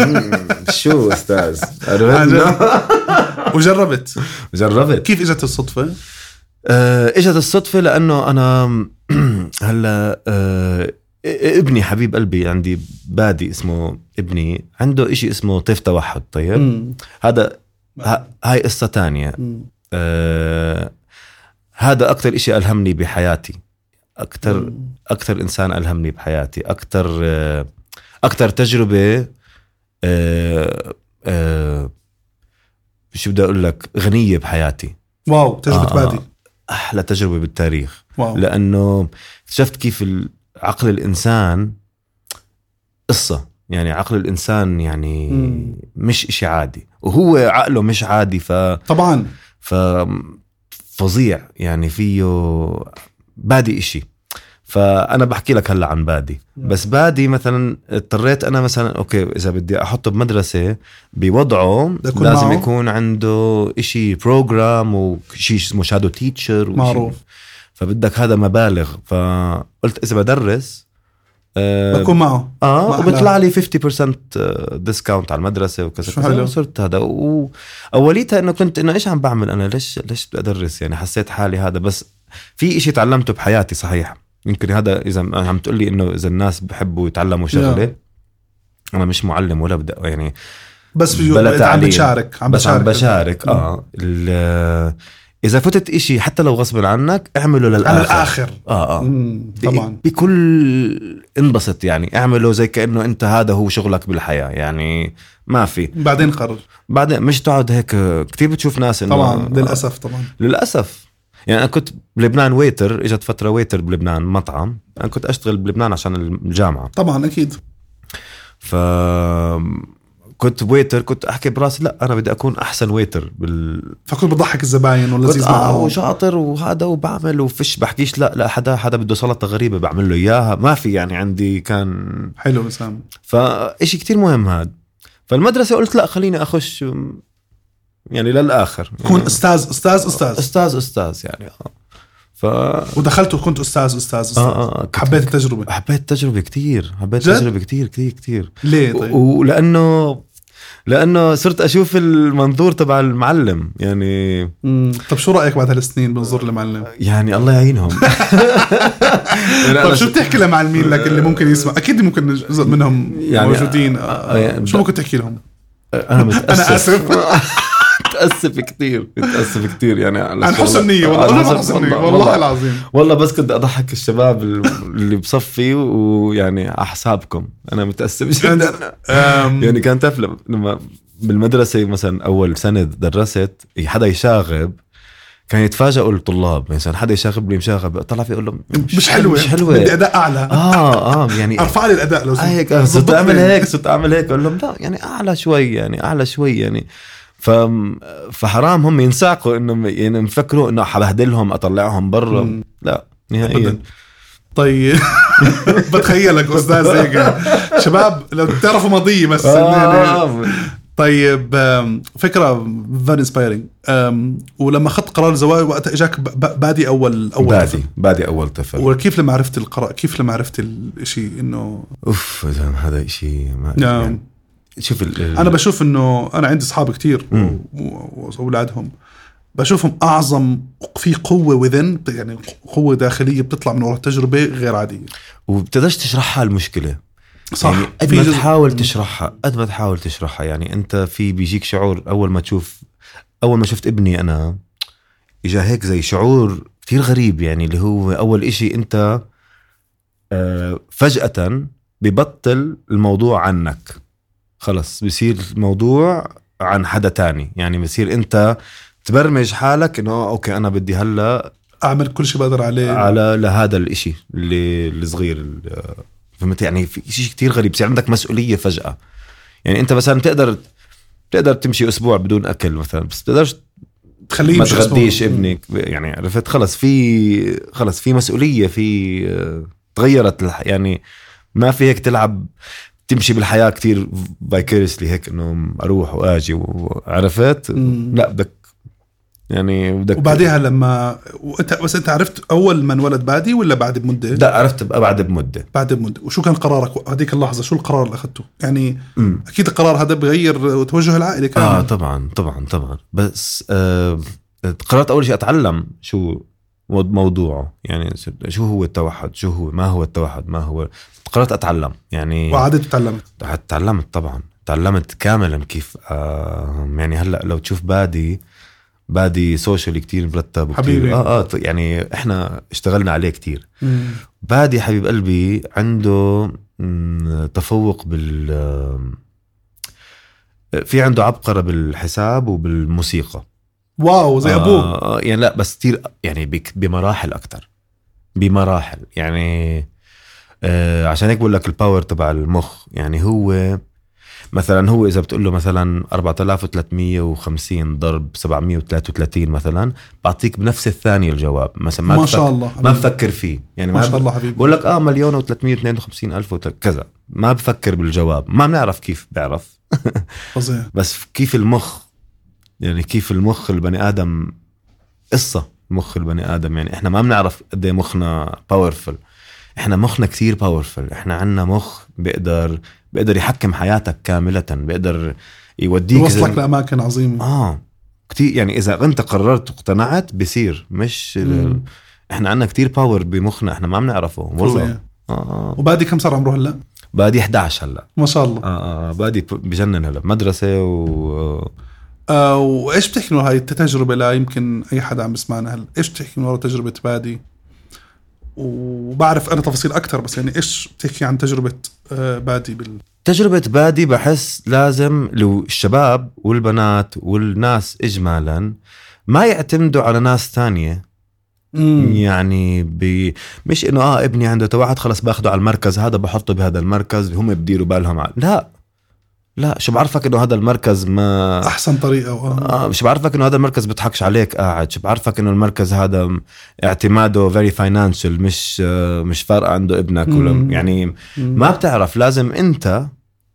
شو أستاذ؟ عرفت؟ [LAUGHS] وجربت؟ جربت. كيف إجت الصدفة؟ آه، إجت الصدفة لأنه أنا [CLEARS THROAT] هلأ آه، ابني حبيب قلبي عندي بادي اسمه ابني عنده إشي اسمه طيف توحد طيب مم. هذا هاي قصة تانية. آه هذا أكتر إشي ألهمني بحياتي أكتر مم. أكتر إنسان ألهمني بحياتي أكتر آه أكتر تجربة آه آه شو بدي أقول لك غنية بحياتي واو تجربة آه. بادي أحلى تجربة بالتاريخ wow لأنه اكتشفت كيف ال- عقل الإنسان قصة. يعني عقل الإنسان يعني مم. مش إشي عادي. وهو عقله مش عادي ف طبعا. ف فظيع. يعني فيه بادي إشي. فأنا بحكي لك هلأ عن بادي. بس بادي مثلا اضطريت أنا مثلا أوكي إذا بدي احطه بمدرسة بوضعه لازم معه. يكون عنده إشي program وشيء اسمه shadow teacher معروف. فبدك هذا مبالغ. فقلت إذا بدرس آه بكون معه. آه. وبيطلع لي 50% ديسكاونت على المدرسة وكذا شو حلو. وصرت هذا. واوليتها إنه كنت إنه إيش عم بعمل أنا؟ ليش ليش بدي أدرس؟ يعني حسيت حالي هذا. بس في إشي تعلمته بحياتي صحيح. يمكن هذا إذا عم تقول لي إنه إذا الناس بحبوا يتعلموا شغلة أنا مش معلم ولا بدي يعني بس بلا انت عم تعليم. بتشارك عم بس عم بتشارك. بشارك. آه إذا فتت إشي حتى لو غصب عنك اعمله للآخر. على الآخر. آه آه. مم، طبعا. بكل انبسط يعني. اعمله زي كأنه أنت هذا هو شغلك بالحياة يعني ما في. بعدين قرر. بعدين مش تقعد هيك. كثير بتشوف ناس إنه طبعا للأسف طبعا. للأسف. يعني أنا كنت بلبنان ويتر إجت فترة ويتر بلبنان مطعم. أنا كنت أشتغل بلبنان عشان الجامعة. طبعا أكيد. ف كنت ويتر كنت أحكي براسي لا أنا بدي أكون أحسن ويتر بال فكنت بضحك الزباين ولذيذ آه معهم. وشاطر وهذا وبعمل وفش بحكيش لا لا حدا حدا بده سلطة غريبة بعمل له إياها. ما في يعني عندي كان حلو وسام فإشي كتير مهم هذا فالمدرسة قلت لا خليني أخش يعني للآخر. كون يعني أستاذ أستاذ أستاذ. أستاذ أستاذ يعني آه. ف ودخلت وكنت أستاذ أستاذ أستاذ. آه آه كنت- حبيت التجربة. حبيت التجربة كتير حبيت جد؟ التجربة كتير كتير كتير. ليه طيب؟ و- لأنه صرت أشوف المنظور تبع المعلم يعني مم. طب شو رأيك بعد هالسنين بنظر المعلم؟ يعني الله يعينهم [LAUGHS] طب شو بتحكي لمعلمين لك اللي ممكن يسمع أكيد ممكن جزء منهم يعني- موجودين آه، آه. شو ممكن تحكي لهم؟ أنا متأسف أنا آسف. [LAUGHS] متأسف كتير متأسف كتير يعني على عن الشغلة. حسن نيه والله عن حسن نيه والله العظيم. والله بس كنت أضحك الشباب اللي بصفي ويعني على حسابكم. أنا متأسف جدا. يعني كان تعرف لما- بالمدرسة مثلا أول سنة درست حدا يشاغب كان يتفاجئوا الطلاب. مثلا حدا يشاغب لي مشاغب طلع في يقول لهم مش حلوة مش حلوة. بدي أداء أعلى. آه آه يعني [LAUGHS] أرفع لي الأداء لو. هيك آه، صرت أعمل. هيك صرت أعمل هيك. أقول لهم لا يعني أعلى شوي يعني أعلى شوي يعني ف فحرام هم ينساقوا انهم يعني مفكروا إنه حبهدلهم أطلعهم برا. لا نهائيا. طيب [LAUGHS] بتخيلك أستاذ هيك شباب لو تعرفوا ماضيه بس آه طيب فكرة very inspiring ولما أخذت قرار الزواج وقتها إجاك بادي اول أول بادي طفل. بادي أول طفل وكيف لما عرفت القرار كيف لما عرفت الشيء انه أوف هذا شيء ما نعم. يعني شوف أنا بشوف إنه أنا عندي أصحاب. و- وأولادهم بشوفهم أعظم في قوة وذن يعني قوة داخلية بتطلع من وراء التجربه غير عادية. وبتقدرش تشرحها المشكلة. صح. يعني قد ما تحاول تشرحها قد ما تحاول تشرحها. يعني أنت في بيجيك شعور أول ما تشوف أول ما شفت ابني أنا إجا هيك زي شعور كتير غريب. يعني اللي هو أول إشي أنت آه، فجأة ببطل الموضوع عنك. خلص بصير الموضوع عن حدا تاني. يعني بصير انت تبرمج حالك انه أوكي أنا بدي هلا أعمل كل شيء بقدر عليه. على لهذا الإشي اللي الصغير ال- فهمت؟ يعني في شيء كتير غريب بصير عندك مسؤولية فجأة. يعني انت مثلا تقدر تقدر تمشي أسبوع بدون أكل مثلا بس تقدرش تخليه ما تغديش. ابنك. يعني عرفت؟ خلص في خلص في مسؤولية في آه، تغيرت يعني ما في هيك تلعب تمشي بالحياة كتير فايكيرسلي هيك إنه أروح وآجي وعرفت مم. لا بدك يعني بدك وبعديها لما وانت بس أنت عرفت أول ما انولد بادي ولا بعد بمدة؟ لا عرفت بعد بمدة بعد بمدة وشو كان قرارك هذيك اللحظة شو القرار اللي أخذته؟ يعني مم. أكيد القرار هذا بغير توجه العائلة كامل آه طبعا طبعا طبعا بس آه قررت أول شيء أتعلم شو موضوعه. يعني شو هو التوحد؟ شو هو ما هو التوحد؟ ما هو قررت أتعلم. يعني وقعدت وتعلمت. تعلمت طبعا. تعلمت كاملا كيف آه يعني هلأ لو تشوف بادي بادي social كتير مرتب حبيبي. آه آه يعني إحنا اشتغلنا عليه كتير. بادي حبيب قلبي عنده مم، تفوق بال في عنده عبقرة بالحساب وبالموسيقى. wow زي أبوه. آه يعني لا بس كتير يعني بك- بمراحل أكتر. بمراحل يعني آه عشان هيك بقول لك ال power تبع المخ. يعني هو مثلا هو إذا بتقول له مثلا 4350 ضرب 733 مثلا بعطيك بنفس الثانية الجواب. مثلا ما ما شاء الله ما حبيبي. بفكر فيه. يعني ما ما شاء الله حبيبي. بقول لك آه مليون و352 ألف كذا. ما بفكر بالجواب. ما بنعرف كيف بيعرف [LAUGHS] فظيع. بس كيف المخ يعني كيف المخ البني آدم قصة مخ البني آدم. يعني إحنا ما بنعرف قد إيه مخنا powerful إحنا مخنا كثير powerful إحنا عنا مخ بيقدر بيقدر يحكم حياتك كاملة بيقدر يوديك يوصلك لأماكن عظيمة. آه كتير. يعني إذا أنت قررت واقتنعت بصير مش مم. إحنا عنا كتير power بمخنا. إحنا ما بنعرفه. والله. آه آه. وبادي كم صار عمره هلا؟ بادي 11 هلا. ما شاء الله. آه آه بادي بجنن هلا. بمدرسه و آه وإيش بتحكي إنه هاي التجربة؟ لا يمكن أي حدا عم بيسمعنا هلا إيش بتحكي من ورا تجربة بادي؟ وبعرف أنا تفاصيل أكثر بس يعني إيش بتحكي عن تجربة آه بادي بال تجربة بادي بحس لازم لو الشباب والبنات والناس إجمالا ما يعتمدوا على ناس تانية. مم. يعني ب... مش إنه آه ابني عنده توحد خلص باخده على المركز هذا بحطه بهذا المركز هم بديروا بالهم على... لا. لا شو بعرفك إنه هذا المركز ما أحسن طريقة وآه. آه شو بعرفك إنه هذا المركز بيضحكش عليك قاعد شو بعرفك إنه المركز هذا اعتماده very financial مش آه مش فارقة عنده ابنك ولا مم. يعني مم. ما بتعرف لازم أنت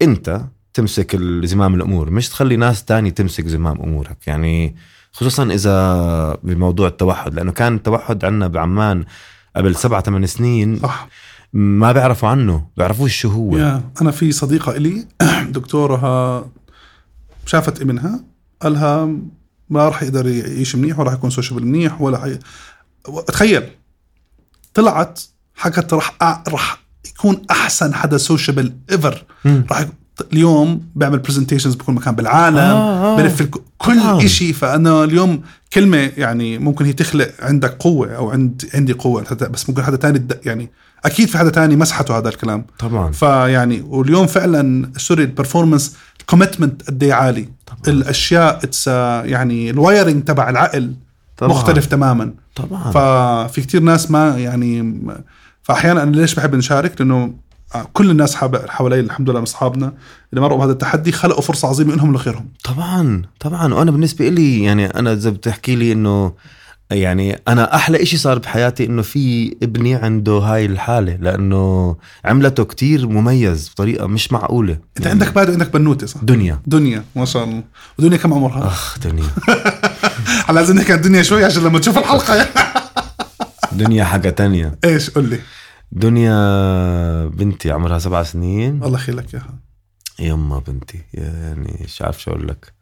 أنت تمسك زمام الأمور مش تخلي ناس تاني تمسك زمام أمورك يعني خصوصا إذا بموضوع التوحد لأنه كان التوحد عندنا بعمان قبل سبعة ثمان سنين صح ما بيعرفوا عنه بيعرفوش شو هو يا أنا في صديقة إلي [CLEARS THROAT] دكتورها شافت ابنها قالها ما راح يقدر يعيش منيح ولا راح يكون sociable منيح ولا حي... تخيل طلعت حكت راح أ... راح يكون أحسن حدا sociable ever. راح. اليوم بيعمل presentations بكل مكان بالعالم آه، آه. بلف الك... كل شيء فأنا اليوم كلمة يعني ممكن هي تخلق عندك قوة أو عند عندي قوة بس ممكن حدا تاني يعني أكيد في حدا تاني مسحته هذا الكلام. طبعا. فيعني واليوم فعلا sorry ال performance ال commitment قد إيه عالي. طبعا. الأشياء it's يعني ال wiring تبع العقل طبعاً. مختلف تماما. طبعا. ففي كتير ناس ما يعني فاحيانا أنا ليش بحب نشارك لأنه كل الناس حوالي الحمد لله من أصحابنا اللي مروا بهذا التحدي خلقوا فرصة عظيمة إنهم لغيرهم طبعا. طبعا. وأنا بالنسبة لي يعني أنا إذا بتحكي لي إنه يعني أنا أحلى إشي صار بحياتي إنه في ابني عنده هاي الحالة لأنه عملته كتير مميز بطريقة مش معقولة. أنت عندك بعد عندك بنوتة صح؟ دنيا. دنيا ما شاء الله. ودنيا كم عمرها؟ أخ دنيا. [LAUGHS] هلا لازم نحكي عن دنيا شوي عشان لما تشوف الحلقة. [LAUGHS] دنيا حاجة تانية. إيش؟ قل لي. دنيا بنتي عمرها سبع سنين. الله يخليك اياها يما بنتي يعني مش عارف شو أقول لك.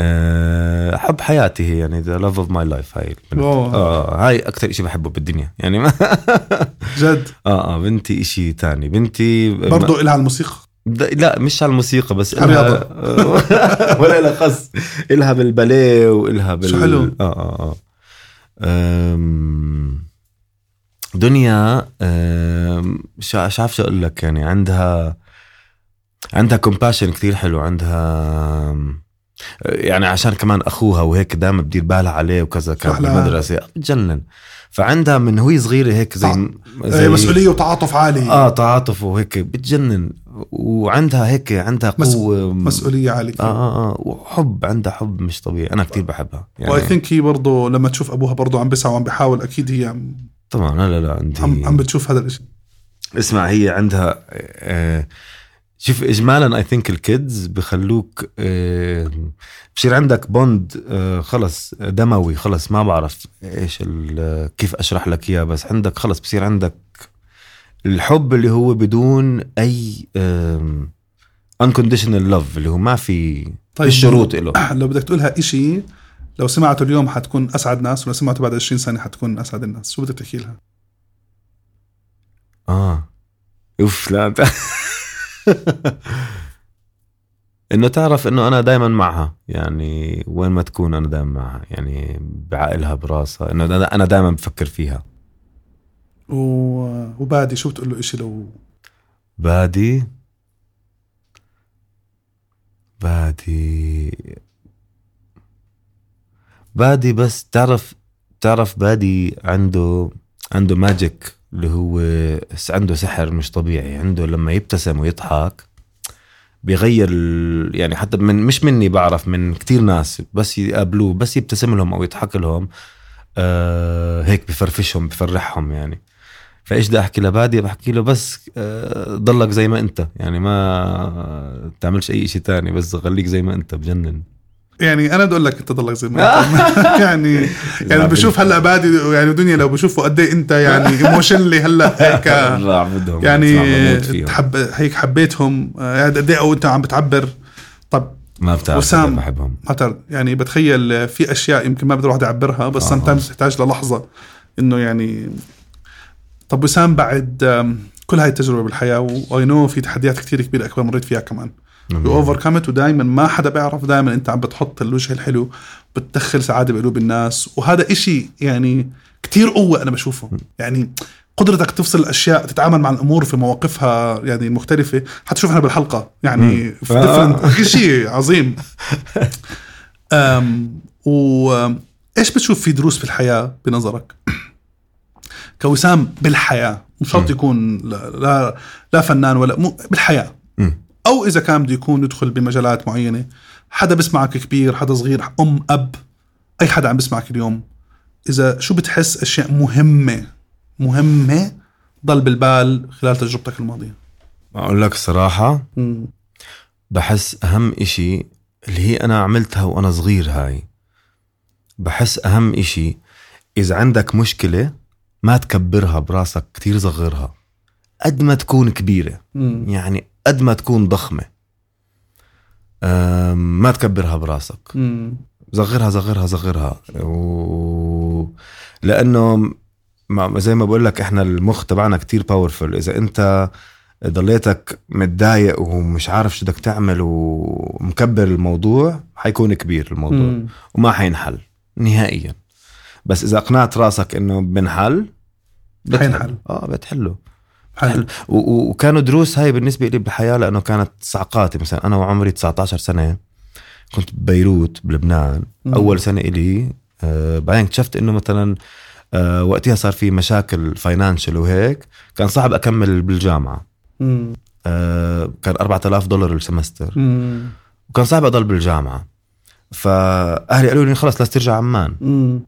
أه، حب حياتي هي يعني the love of my life هاي. آه هاي أكثر شيء بحبه بالدنيا يعني ما [LAUGHS] جد آه آه بنتي إشي تاني بنتي برضو إلها الموسيقى لا مش على الموسيقى بس. إلها [LAUGHS] ولا لها خص إلها بالباليه وإلها بال شو حلو. آه آه آه. دنيا. مش عارف شو أقول لك يعني عندها عندها كومباشن كثير حلو عندها يعني عشان كمان أخوها وهيك دائما بدير بالها عليه وكذا كان. بالمدرسة. بتجنن فعندها من وهي صغيرة هيك زي, صح. زي إيه، مسؤولية وتعاطف عالي. آه تعاطف وهيك بتجنن. وعندها هيك عندها مس- قوة. مسؤولية عالية آه آه آه. وحب عندها حب مش طبيعي. أنا كتير بحبها. يعني و I think هي برضه لما تشوف أبوها برضه عم بيسعى وعم بيحاول أكيد هي عم طبعا لا لا لا عندي عم, عم بتشوف هذا الشيء اسمع هي عندها آه شوف اجمالا I think ال kids بخلوك آه بصير عندك bond آه خلص دموي خلص ما بعرف إيش ال- كيف أشرح لك إياه بس عندك خلص بصير عندك الحب اللي هو بدون أي unconditional love اللي هو ما في طيب. الشروط له [CLEARS THROAT] لو بدك تقولها إشي لو سمعته اليوم حتكون أسعد ناس ولو سمعته بعد 20 سنه حتكون أسعد الناس. شو بدك تحكي لها؟ آه. أوف لا [LAUGHS] [LAUGHS] انه تعرف إنه أنا دائما معها. يعني وين ما تكون أنا دائما معها. يعني بعقلها براسها. إنه أنا دائما بفكر فيها. و... وبادي شو بتقول له إشي لو بادي؟ بادي بادي بس تعرف تعرف بادي عنده عنده ماجيك اللي هو عنده سحر مش طبيعي عنده لما يبتسم ويضحك بيغير يعني حتى من مش مني بعرف من كتير ناس بس يقابلوه بس يبتسم لهم أو يضحك لهم آه هيك بفرفشهم بفرحهم يعني. فإيش بدي أحكي لبادي بحكي له بس آه ضلك زي ما أنت يعني ما تعملش أي شيء تاني بس خليك زي ما أنت بجنن. يعني أنا بدي أقول لك أنت ضلك زي ما أنت. [LAUGHS] [LAUGHS] يعني يعني بشوف هلأ بادي يعني دنيا لو بشوفوا قد إيه أنت يعني [LAUGHS] ايموشنلي هلأ هيك يعني. تحب هيك حبيتهم آه، قد إيه أو أنت عم بتعبر طب ما بتعرف وسام. بحبهم ما تعرف يعني بتخيل في أشياء يمكن ما بقدر الواحد يعبرها بس آه. تحتاج للحظة إنه يعني طب وسام بعد كل هاي التجربة بالحياة و you know في تحديات كثير كبيرة أكبر مريت فيها كمان you overcame it ودائما ما حدا بيعرف دائما أنت عم بتحط الوجه الحلو بتدخل سعادة بقلوب الناس. وهذا إشي يعني كتير قوة أنا بشوفه. يعني قدرتك تفصل الأشياء تتعامل مع الأمور في مواقفها يعني المختلفه حتشوف إحنا بالحلقة. يعني. في [LAUGHS] شيء عظيم. أم و إيش بتشوف في دروس في الحياة بنظرك؟ كوسام بالحياة. مش شرط يكون لا, لا لا فنان ولا مو بالحياة. أو إذا كان بده يكون يدخل بمجالات معينة حدا بسمعك كبير حدا صغير أم أب أي حدا عم بسمعك اليوم إذا شو بتحس أشياء مهمة مهمة ضل بالبال خلال تجربتك الماضية؟ أقول لك الصراحه بحس أهم إشي اللي هي أنا عملتها وأنا صغير هاي. بحس أهم إشي إذا عندك مشكلة ما تكبرها براسك كتير صغرها. قد ما تكون كبيرة. مم. يعني قد ما تكون ضخمة ما تكبرها براسك. صغرها صغرها صغرها و... لأنه زي ما بقول لك إحنا المخ تبعنا كتير باورفل إذا أنت ضليتك متضايق ومش عارف شو بدك تعمل ومكبر الموضوع حيكون كبير الموضوع مم. وما حينحل نهائيا بس إذا أقنعت راسك إنه بنحل بتحل. حينحل. آه بتحله حلو وكانوا دروس هاي بالنسبة لي بالحياة لأنه كانت صعقاتي مثلا أنا وعمري 19 سنة كنت ببيروت بلبنان مم. أول سنة إلي آه بعدين اكتشفت إنه مثلا آه وقتها صار في مشاكل financial وهيك كان صعب أكمل بالجامعة مم. آه كان 4000 دولار ال semester مم. وكان صعب أضل بالجامعة فأهلي قالوا لي خلص لازم ترجع عمان مم.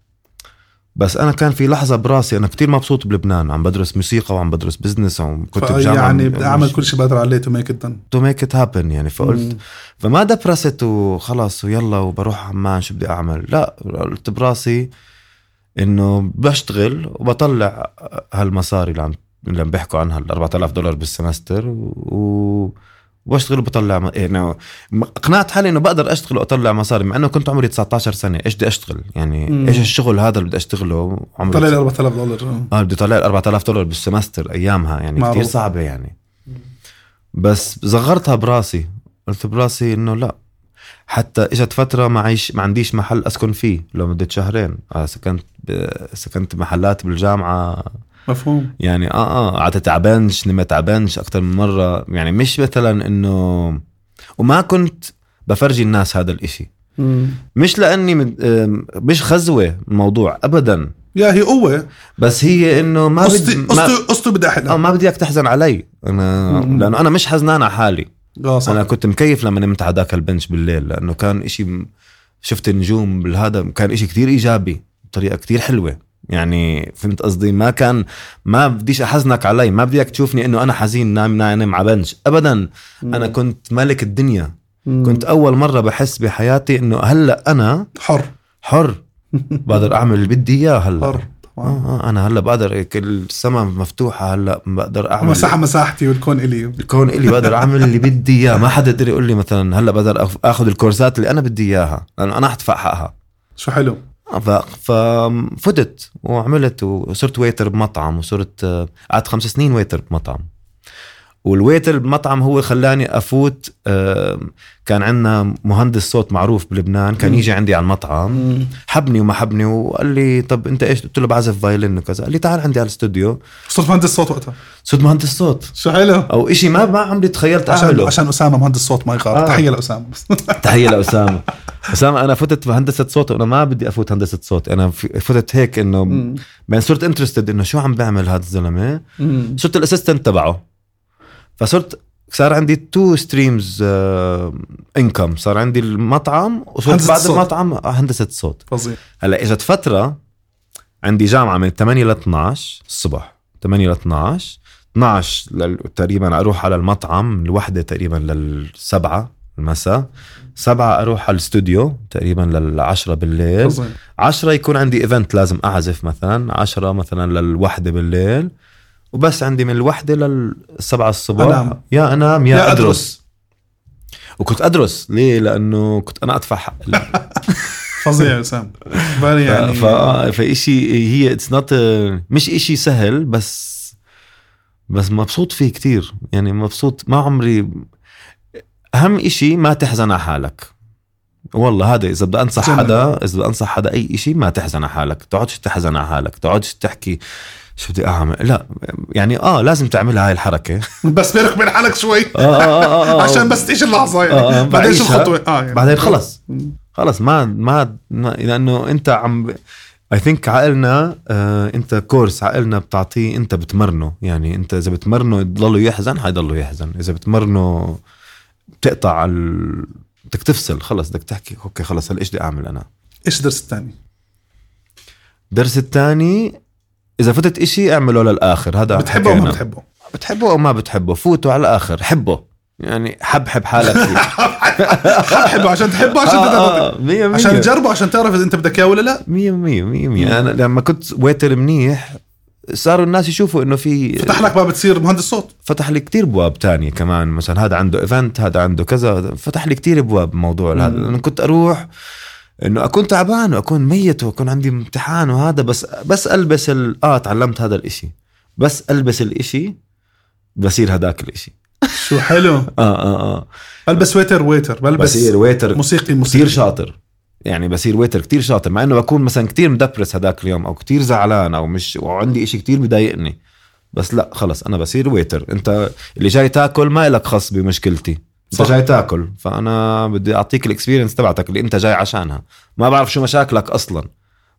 بس أنا كان في لحظة براسي أنا كتير مبسوط بلبنان عم بدرس موسيقى وعم بدرس business وكنت بجامعة يعني بدي اعمل كل شيء بقدر عليه تو ميك ات تو ميك ات هابن يعني فقلت مم. فما دبرست وخلص ويلا وبروح عمان شو بدي أعمل لا قلت براسي إنه بشتغل وبطلع هالمصاري اللي عم اللي عم بيحكوا عنها ال 4000 دولار بالسمستر و وبشتغل وبطلع م- يعني اقنعت حالي إنه بقدر أشتغل وأطلع مصاري مع إنه كنت عمري 19 سنة إيش بدي أشتغل؟ يعني مم. إيش الشغل هذا اللي بدي أشتغله؟ عمري طلع لي 4000 دولار. آه بدي طلع 4000 دولار بالسمستر أيامها يعني معروف. كثير صعبة يعني. بس صغرتها براسي قلت براسي إنه لا. حتى إجت فترة ما عيش ما عنديش محل أسكن فيه لمده شهرين. آه سكنت ب... سكنت محلات بالجامعة مفهوم. يعني آه آه قعدت تعبانش نمت تعبانش أكثر من مرة. يعني مش مثلا إنه وما كنت بفرجي الناس هذا الإشي. مم. مش لأني مش خزوة الموضوع ابدا. يا هي قوة. بس هي إنه ما قصتي ما... قصتي قصتي بدي آه احلها ما بدي إياك تحزن علي. أنا مم. لأنه أنا مش حزنان على حالي. آه صح. أنا كنت مكيف لما نمت على ذاك البنش بالليل لأنه كان إشي م- شفت النجوم بالهذا كان إشي كتير إيجابي بطريقة كتير حلوة. يعني فهمت قصدي؟ ما كان ما بديش أحزنك علي ما بدي اياك تشوفني إنه أنا حزين نايم نايم على بنش ابدا أنا كنت ملك الدنيا. مم. كنت أول مرة بحس بحياتي إنه هلأ أنا حر. حر. [LAUGHS] بقدر أعمل اللي بدي إياه هلأ. حر. آه آه أنا هلأ بقدر هيك السما مفتوحة هلأ بقدر أعمل مساحة مساحتي والكون إلي. الكون إلي بقدر أعمل اللي بدي إياه. ما حدا يقدر يقول لي مثلا هلأ بقدر آخذ الكورسات اللي أنا بدي إياها لأنه أنا حدفع حقها شو حلو. ففتت وعملت وصرت waiter بمطعم وصرت آه، قعدت خمس سنين waiter بمطعم. وال waiter بمطعم هو خلاني أفوت آه، كان عندنا مهندس صوت معروف بلبنان كان. يجي عندي على المطعم حبني وما حبني وقال لي طب أنت إيش؟ قلت له بعزف violin وكذا. قال لي تعال عندي على الاستوديو. صرت مهندس صوت وقتها؟ صرت مهندس صوت. شو حلو؟ أو إشي ما ما عمري تخيلت عشان أعمله. عشان أسامة مهندس صوت ما يغار آه. تحية لأسامة. تحية لأسامة. [LAUGHS] اسامه أنا فتت في هندسة صوت وأنا ما بدي أفوت هندسة صوت أنا فتت هيك إنه. بعدين صرت interested إنه شو عم بيعمل هذا الزلمة. صرت ال assistant تبعه. فصرت صار عندي two streams income صار عندي المطعم وصرت بعد الصوت. المطعم هندسة صوت. فظيع. هلأ إجت فترة عندي جامعة من 8 ل 12 الصبح. 8 ل 12 12 لل- تقريبا أروح على المطعم من الوحدة تقريبا للسبعة. المساء. سبعة أروح على الاستوديو تقريبا للعشرة بالليل. فظيع عشرة يكون عندي إيفنت لازم أعزف مثلا. عشرة مثلا للوحدة بالليل. وبس عندي من الوحدة للسبعة الصبح. أنام. يا أنام يا, يا أدرس. أدرس. وكنت أدرس. ليه؟ لأنه كنت أنا أدفع حق [LAUGHS] [LAUGHS] فظيع بالي يعني ف... فإشي هي it's not مش إشي سهل بس بس مبسوط فيه كتير. يعني مبسوط. ما عمري أهم إشي ما تحزن على حالك. والله هذا إذا بدي أنصح جميل. حدا إذا بدي أنصح حدا أي إشي ما تحزن على حالك. تقعدش تحزن على حالك. تقعدش تحكي شو بدي أعمل؟ لا. يعني آه لازم تعملها هاي الحركة. [LAUGHS] بس بينك وبين حالك شوي. آه آه آه آه عشان بس تعيش اللحظة يعني. آه، آه، بعدين شو. الخطوة؟ آه يعني. بعدين خلص. خلص. ما ما, ما لأنه أنت عم I think عقلنا آه أنت كورس عقلنا بتعطيه أنت بتمرنه. يعني أنت إذا بتمرنه يضله يحزن حيضله يحزن. إذا بتمرنه بتقطع ال... بدك تفصل خلص بدك تحكي okay خلص هلا إيش بدي أعمل أنا إيش الدرس الثاني؟ الدرس الثاني إذا فتت إشي أعمله للآخر هذا بتحبه أو ما. بتحبه؟ بتحبه أو ما بتحبه فوتوا على الآخر حبه يعني حب حب حالك فيه [LAUGHS] حبه عشان تحبه عشان آه، تعطيه. آه، مية مية. عشان تجربه عشان تعرف إذا أنت بدك إياه ولا لا مية مية مية مية أنا لما كنت waiter منيح صاروا الناس يشوفوا إنه في فتح لك باب تصير مهندس صوت. فتح لي كتير ابواب تانية كمان. مثلا هذا عنده event هذا عنده كذا. فتح لي كتير ابواب موضوع هذا. لأنه كنت أروح إنه أكون تعبان وأكون ميت وأكون عندي امتحان وهذا بس بس ألبس ال... آه تعلمت هذا الإشي. بس ألبس الإشي بصير هذاك الإشي. شو حلو. آه آه آه. بلبس waiter waiter بلبس بصير ويتر موسيقي موسيقي. كتير شاطر. يعني بصير waiter كتير شاطر مع إنه بكون مثلا كتير مدبرس هداك اليوم أو كتير زعلان أو مش وعندي إشي كتير بضايقني. بس لا خلص أنا بصير waiter أنت اللي جاي تاكل ما لك خص بمشكلتي. أنت صح. جاي تاكل فأنا بدي أعطيك ال experience تبعتك اللي أنت جاي عشانها. ما بعرف شو مشاكلك أصلا.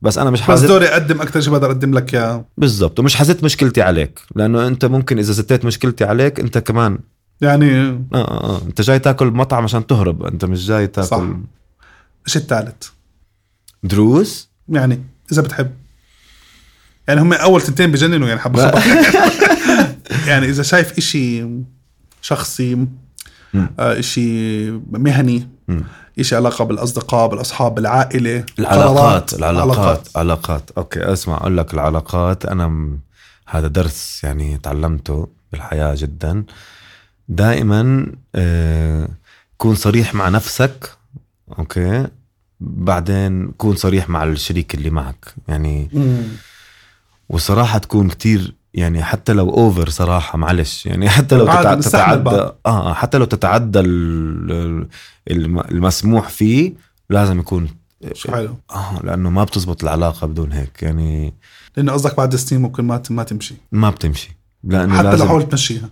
بس أنا مش بس حزت أقدم أكثر شيء بقدر أقدم لك إياه. بالضبط ومش حزت مشكلتي عليك. لأنه أنت ممكن إذا زتيت مشكلتي عليك أنت كمان يعني آه آه آه. أنت جاي تاكل بمطعم عشان تهرب أنت مش جاي تاكل صح. إيش الثالث؟ دروس؟ يعني إذا بتحب. يعني هم أول تنتين بجننوا يعني خبر [LAUGHS] يعني إذا شايف إشي شخصي. آه، إشي مهني. إشي علاقة بالأصدقاء بالأصحاب بالعائلة العلاقات العلاقات علاقات. okay أسمع أقول لك العلاقات. أنا م... هذا درس يعني تعلمته بالحياة جدا. دائما آه... كون صريح مع نفسك okay بعدين كون صريح مع الشريك اللي معك يعني مم. وصراحة تكون كتير يعني حتى لو اوفر صراحة معلش يعني حتى لو عادي، تتع... نستحمل تتعدى بعض. آه حتى لو تتعدى ال- الم- المسموح فيه لازم يكون حلو آه لأنه ما بتزبط العلاقة بدون هيك يعني لأنه قصدك بعد سنين ممكن ما ما تمشي ما بتمشي لأنه حتى لو حاولت تمشيها.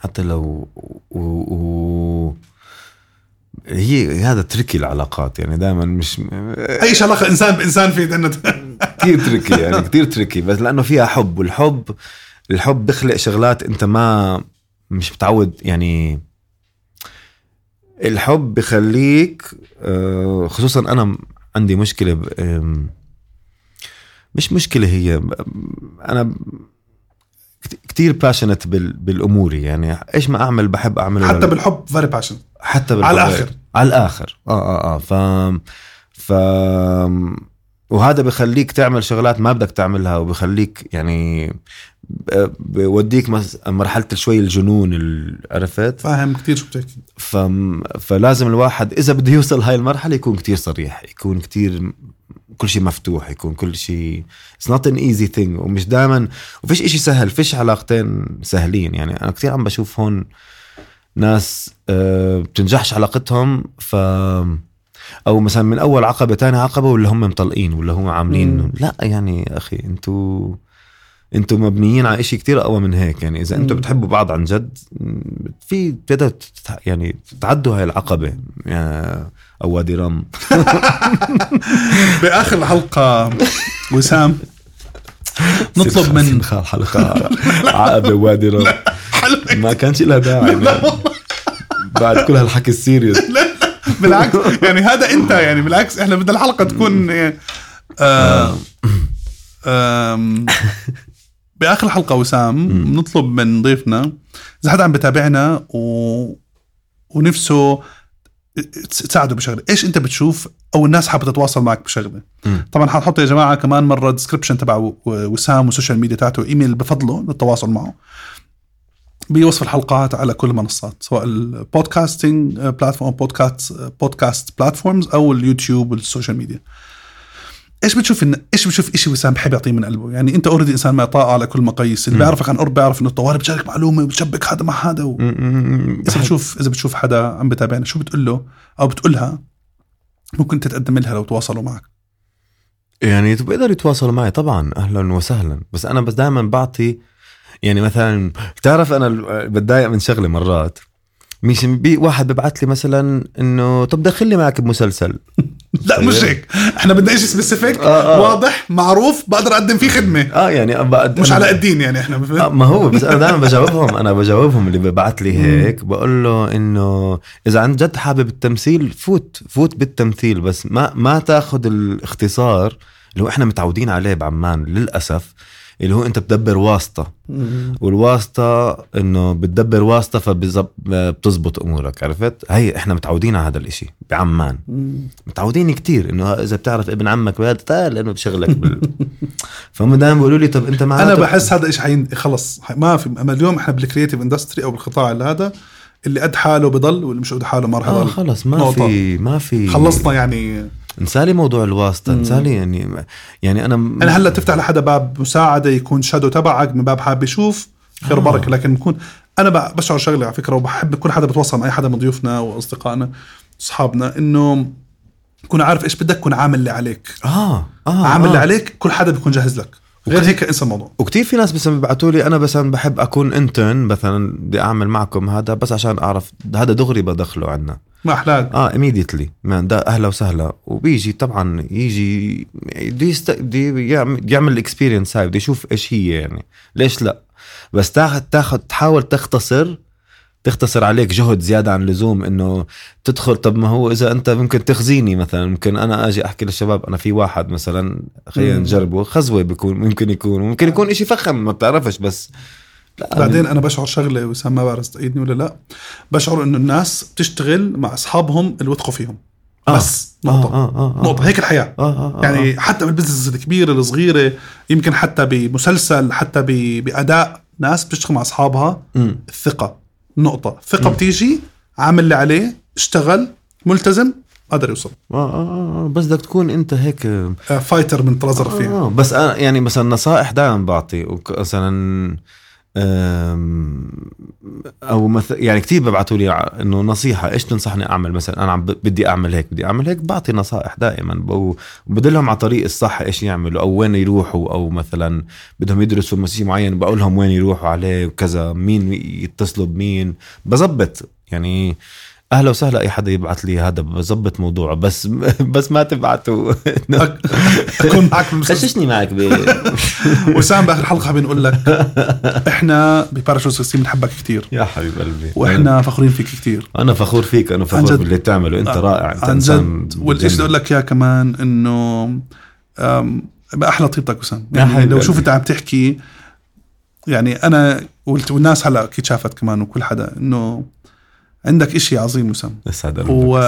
حتى لو و... و... هي هذا تركي العلاقات يعني دائما مش أي علاقه انسان بانسان في عندنا كثير تركي يعني كثير تركي بس لأنه فيها حب والحب الحب بخلق شغلات أنت ما مش متعود يعني الحب بخليك آه، خصوصا أنا عندي مشكلة ب- مش مشكلة هي أنا كثير passionate بالأمور يعني. إيش ما أعمل بحب أعمله حتى بالحب very passionate حتى بالحب. على الآخر. على الآخر. آه آه آه. ف ف وهذا بخليك تعمل شغلات ما بدك تعملها وبخليك يعني ب- بوديك مرحلة شوي الجنون ال- عرفت؟ فاهم كثير شو بتحكي. ف... فلازم الواحد إذا بده يوصل هاي المرحلة يكون كتير صريح يكون كتير كل شيء مفتوح يكون كل شيء it's not an easy thing ومش دائما وفيش إشي سهل فيش علاقتين سهلين. يعني أنا كثير عم بشوف هون ناس آه، بتنجحش علاقتهم ف أو مثلا من أول عقبة تاني عقبة ولا هم مطلقين ولا هم عاملين. مم. لا يعني أخي أنتوا أنتوا مبنيين على إشي كتير أقوى من هيك. يعني إذا أنتوا. بتحبوا بعض عن جد في بتقدر تتح- يعني تعدوا هاي العقبة. يعني أو وادي رام [LAUGHS] بآخر الحلقة وسام نطلب من [LAUGHS] حلقه عقبه وادي حلو ما كانش لها داعي بعد كل هالحكي ال serious. [LAUGHS] بالعكس. يعني هذا أنت يعني بالعكس إحنا بدنا الحلقة تكون آه بآخر الحلقة وسام نطلب من ضيفنا إذا حدا عم بتابعنا و... ونفسه تساعده بشغلة. إيش أنت بتشوف أو الناس حابة تتواصل معك بشغلة؟ مم. طبعا حنحط يا جماعة كمان مرة description تبع وسام وال social media تاعته ايميل بفضله للتواصل معه. بوصف الحلقات على كل المنصات سواء ال podcasting platform podcast podcast platforms أو اليوتيوب وال social media إيش بتشوف إن إيش بتشوف شيء وسام بحب يعطيه من قلبه؟ يعني أنت already إنسان معطاء على كل المقاييس اللي. بيعرفك عن قرب بيعرف إنه الطوارئ بتشارك معلومة وبتشبك هذا مع هذا و... إذا بتشوف إذا بتشوف حدا عم بتابعنا شو بتقول له؟ أو بتقولها ممكن تتقدم لها لو تواصلوا معك. يعني بيقدروا يتواصلوا معي طبعا. أهلا وسهلا. بس أنا بس دائما بعطي يعني مثلا بتعرف أنا بتضايق من شغلة مرات. مش بي واحد ببعث لي مثلا إنه طب دخل لي معك بمسلسل. [LAUGHS] لا مش هيك. إحنا بدنا شيء specific آه، آه. واضح معروف بقدر أقدم فيه خدمة. آه يعني بقد مش على الدين يعني إحنا آه ما هو بس أنا دائما بجاوبهم أنا بجاوبهم اللي ببعت لي هيك بقول له إنه إذا عن جد حابب التمثيل فوت فوت بالتمثيل بس ما ما تاخذ الاختصار اللي هو إحنا متعودين عليه بعمان للأسف. اللي هو انت بتدبر واسطة. والواسطة انه بتدبر واسطة فبتزبط أمورك عرفت؟ هي إحنا متعودين على هذا الإشي بعمان. متعودين كتير انه إذا بتعرف ابن عمك بهذا تعال لأنه بشغلك بال... [LAUGHS] فهم دائما بيقولوا لي طب أنت معنا أنا بحس هذا الشيء حين خلص ما في أما اليوم إحنا بال creative industry أو بالقطاع هذا اللي قد حاله بضل واللي مش قد حاله ما راح يضل. خلص ما نقطة. في ما في خلصنا يعني انسالي موضوع الواسطة انسالي يعني يعني أنا أنا هلأ تفتح لحدا باب مساعدة يكون شادو تبعك من باب حاب يشوف خير آه. وبركة لكن بكون أنا بشعر شغله على فكرة وبحب كل حدا بتواصل مع اي حدا من ضيوفنا وأصدقائنا أصحابنا إنه تكون عارف إيش بدك تكون عامل اللي عليك. آه آه عامل اللي آه. عليك كل حدا بيكون جاهز لك. غير هيك انسى الموضوع. وكتير في ناس بس بيبعتوا لي أنا مثلا بحب أكون انترن مثلا بدي أعمل معكم هذا بس عشان أعرف هذا دغري بدخله عنا. ما أحلاك. آه مان ده أهلا وسهلا. وبيجي طبعا يجي بده يست... بده يعمل الاكسبيرينس هاي بده يشوف إيش هي يعني. ليش لا؟ بس تاخذ تاخذ تحاول تختصر تختصر عليك جهد زيادة عن اللزوم إنه تدخل. طب ما هو إذا أنت ممكن تخزيني مثلا. ممكن أنا أجي أحكي للشباب أنا في واحد مثلا خلينا. نجربه. خزوة بيكون ممكن يكون. ممكن يكون إشي فخم ما بتعرفش بس لا بعدين أنا بشعر شغلة وسام ما بعرف تأيدني ولا لا؟ بشعر إنه الناس بتشتغل مع أصحابهم اللي وثقوا فيهم. آه. بس نقطة. آه آه آه. نقطة. هيك الحياة. آه آه آه يعني حتى بال business الكبيرة الصغيرة يمكن حتى بمسلسل حتى ب- بأداء ناس بتشتغل مع أصحابها مم. الثقه نقطة. الثقه بتيجي عامل اللي عليه اشتغل ملتزم قدر يوصل. آه آه آه بس بدك تكون أنت هيك آه، fighter من طراز الرفيع. آه بس أنا يعني مثلا نصائح دائما بعطي مثلا أو مثلا يعني كثير ببعثوا لي إنه نصيحة إيش تنصحني أعمل مثلا؟ أنا عم بدي أعمل هيك بدي أعمل هيك بعطي نصائح دائما. وبدلهم على طريق الصح إيش يعملوا أو وين يروحوا أو مثلا بدهم يدرسوا شيء معين بقول لهم وين يروحوا عليه وكذا مين يتصلوا بمين؟ بظبط. يعني أهلا وسهلا أي حدا يبعث لي هذا بظبط موضوعه بس [LAUGHS] بس ما تبعتوا [LAUGHS] أكون معك خششني معك ب [LAUGHS] وسام بآخر حلقة بنقول لك إحنا بباراشوت 16 بنحبك كثير يا حبيب قلبي. وإحنا فخورين فيك كثير أنا فخور فيك أنا فخور. باللي بتعمله أنت رائع أنت عن إنسان جد. بدي أقول لك إياه كمان إنه أحلى طيبتك وسام. يعني لو شوف. أنت عم تحكي يعني أنا والناس هلأ أكيد شافت كمان وكل حدا إنه عندك إشي عظيم وسام. يسعد قلبك و...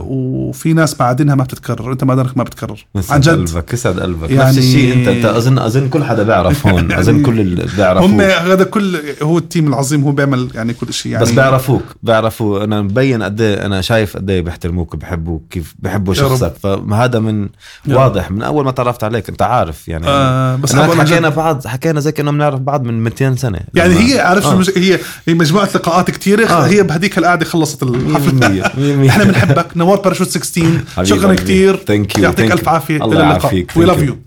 وفي ناس معادنها ما بتتكرر أنت معادنك ما بتكرر عن جد. قلبك يسعد قلبك. يعني- نفس الشيء انت أنت اظن أظن كل حدا بيعرف هون [LAUGHS] يعني اظن كل اللي هم بيعرفوك هذا كل هو التيم العظيم هو بيعمل يعني كل شيء يعني بس بيعرفوك. بيعرفوا أنا مبين قد إيه أنا شايف قد إيه بيحترموك وبحبوك كيف رب. شخصك. فهذا من واضح من أول ما تعرفت عليك أنت عارف يعني. آه بس حكينا بعض حكينا زي كأنه بنعرف بعض من 200 سنة. يعني هي عارف آه. هي هي مجموعة لقاءات كثيره آه. هي بهديك القعدة خلصت الحفله 100% [LAUGHS] إحنا بنحبك نوار باراشوت 16 حبيبي شكرا. كثير Thank you, يعطيك ألف. عافية الله يعافيك. We love. you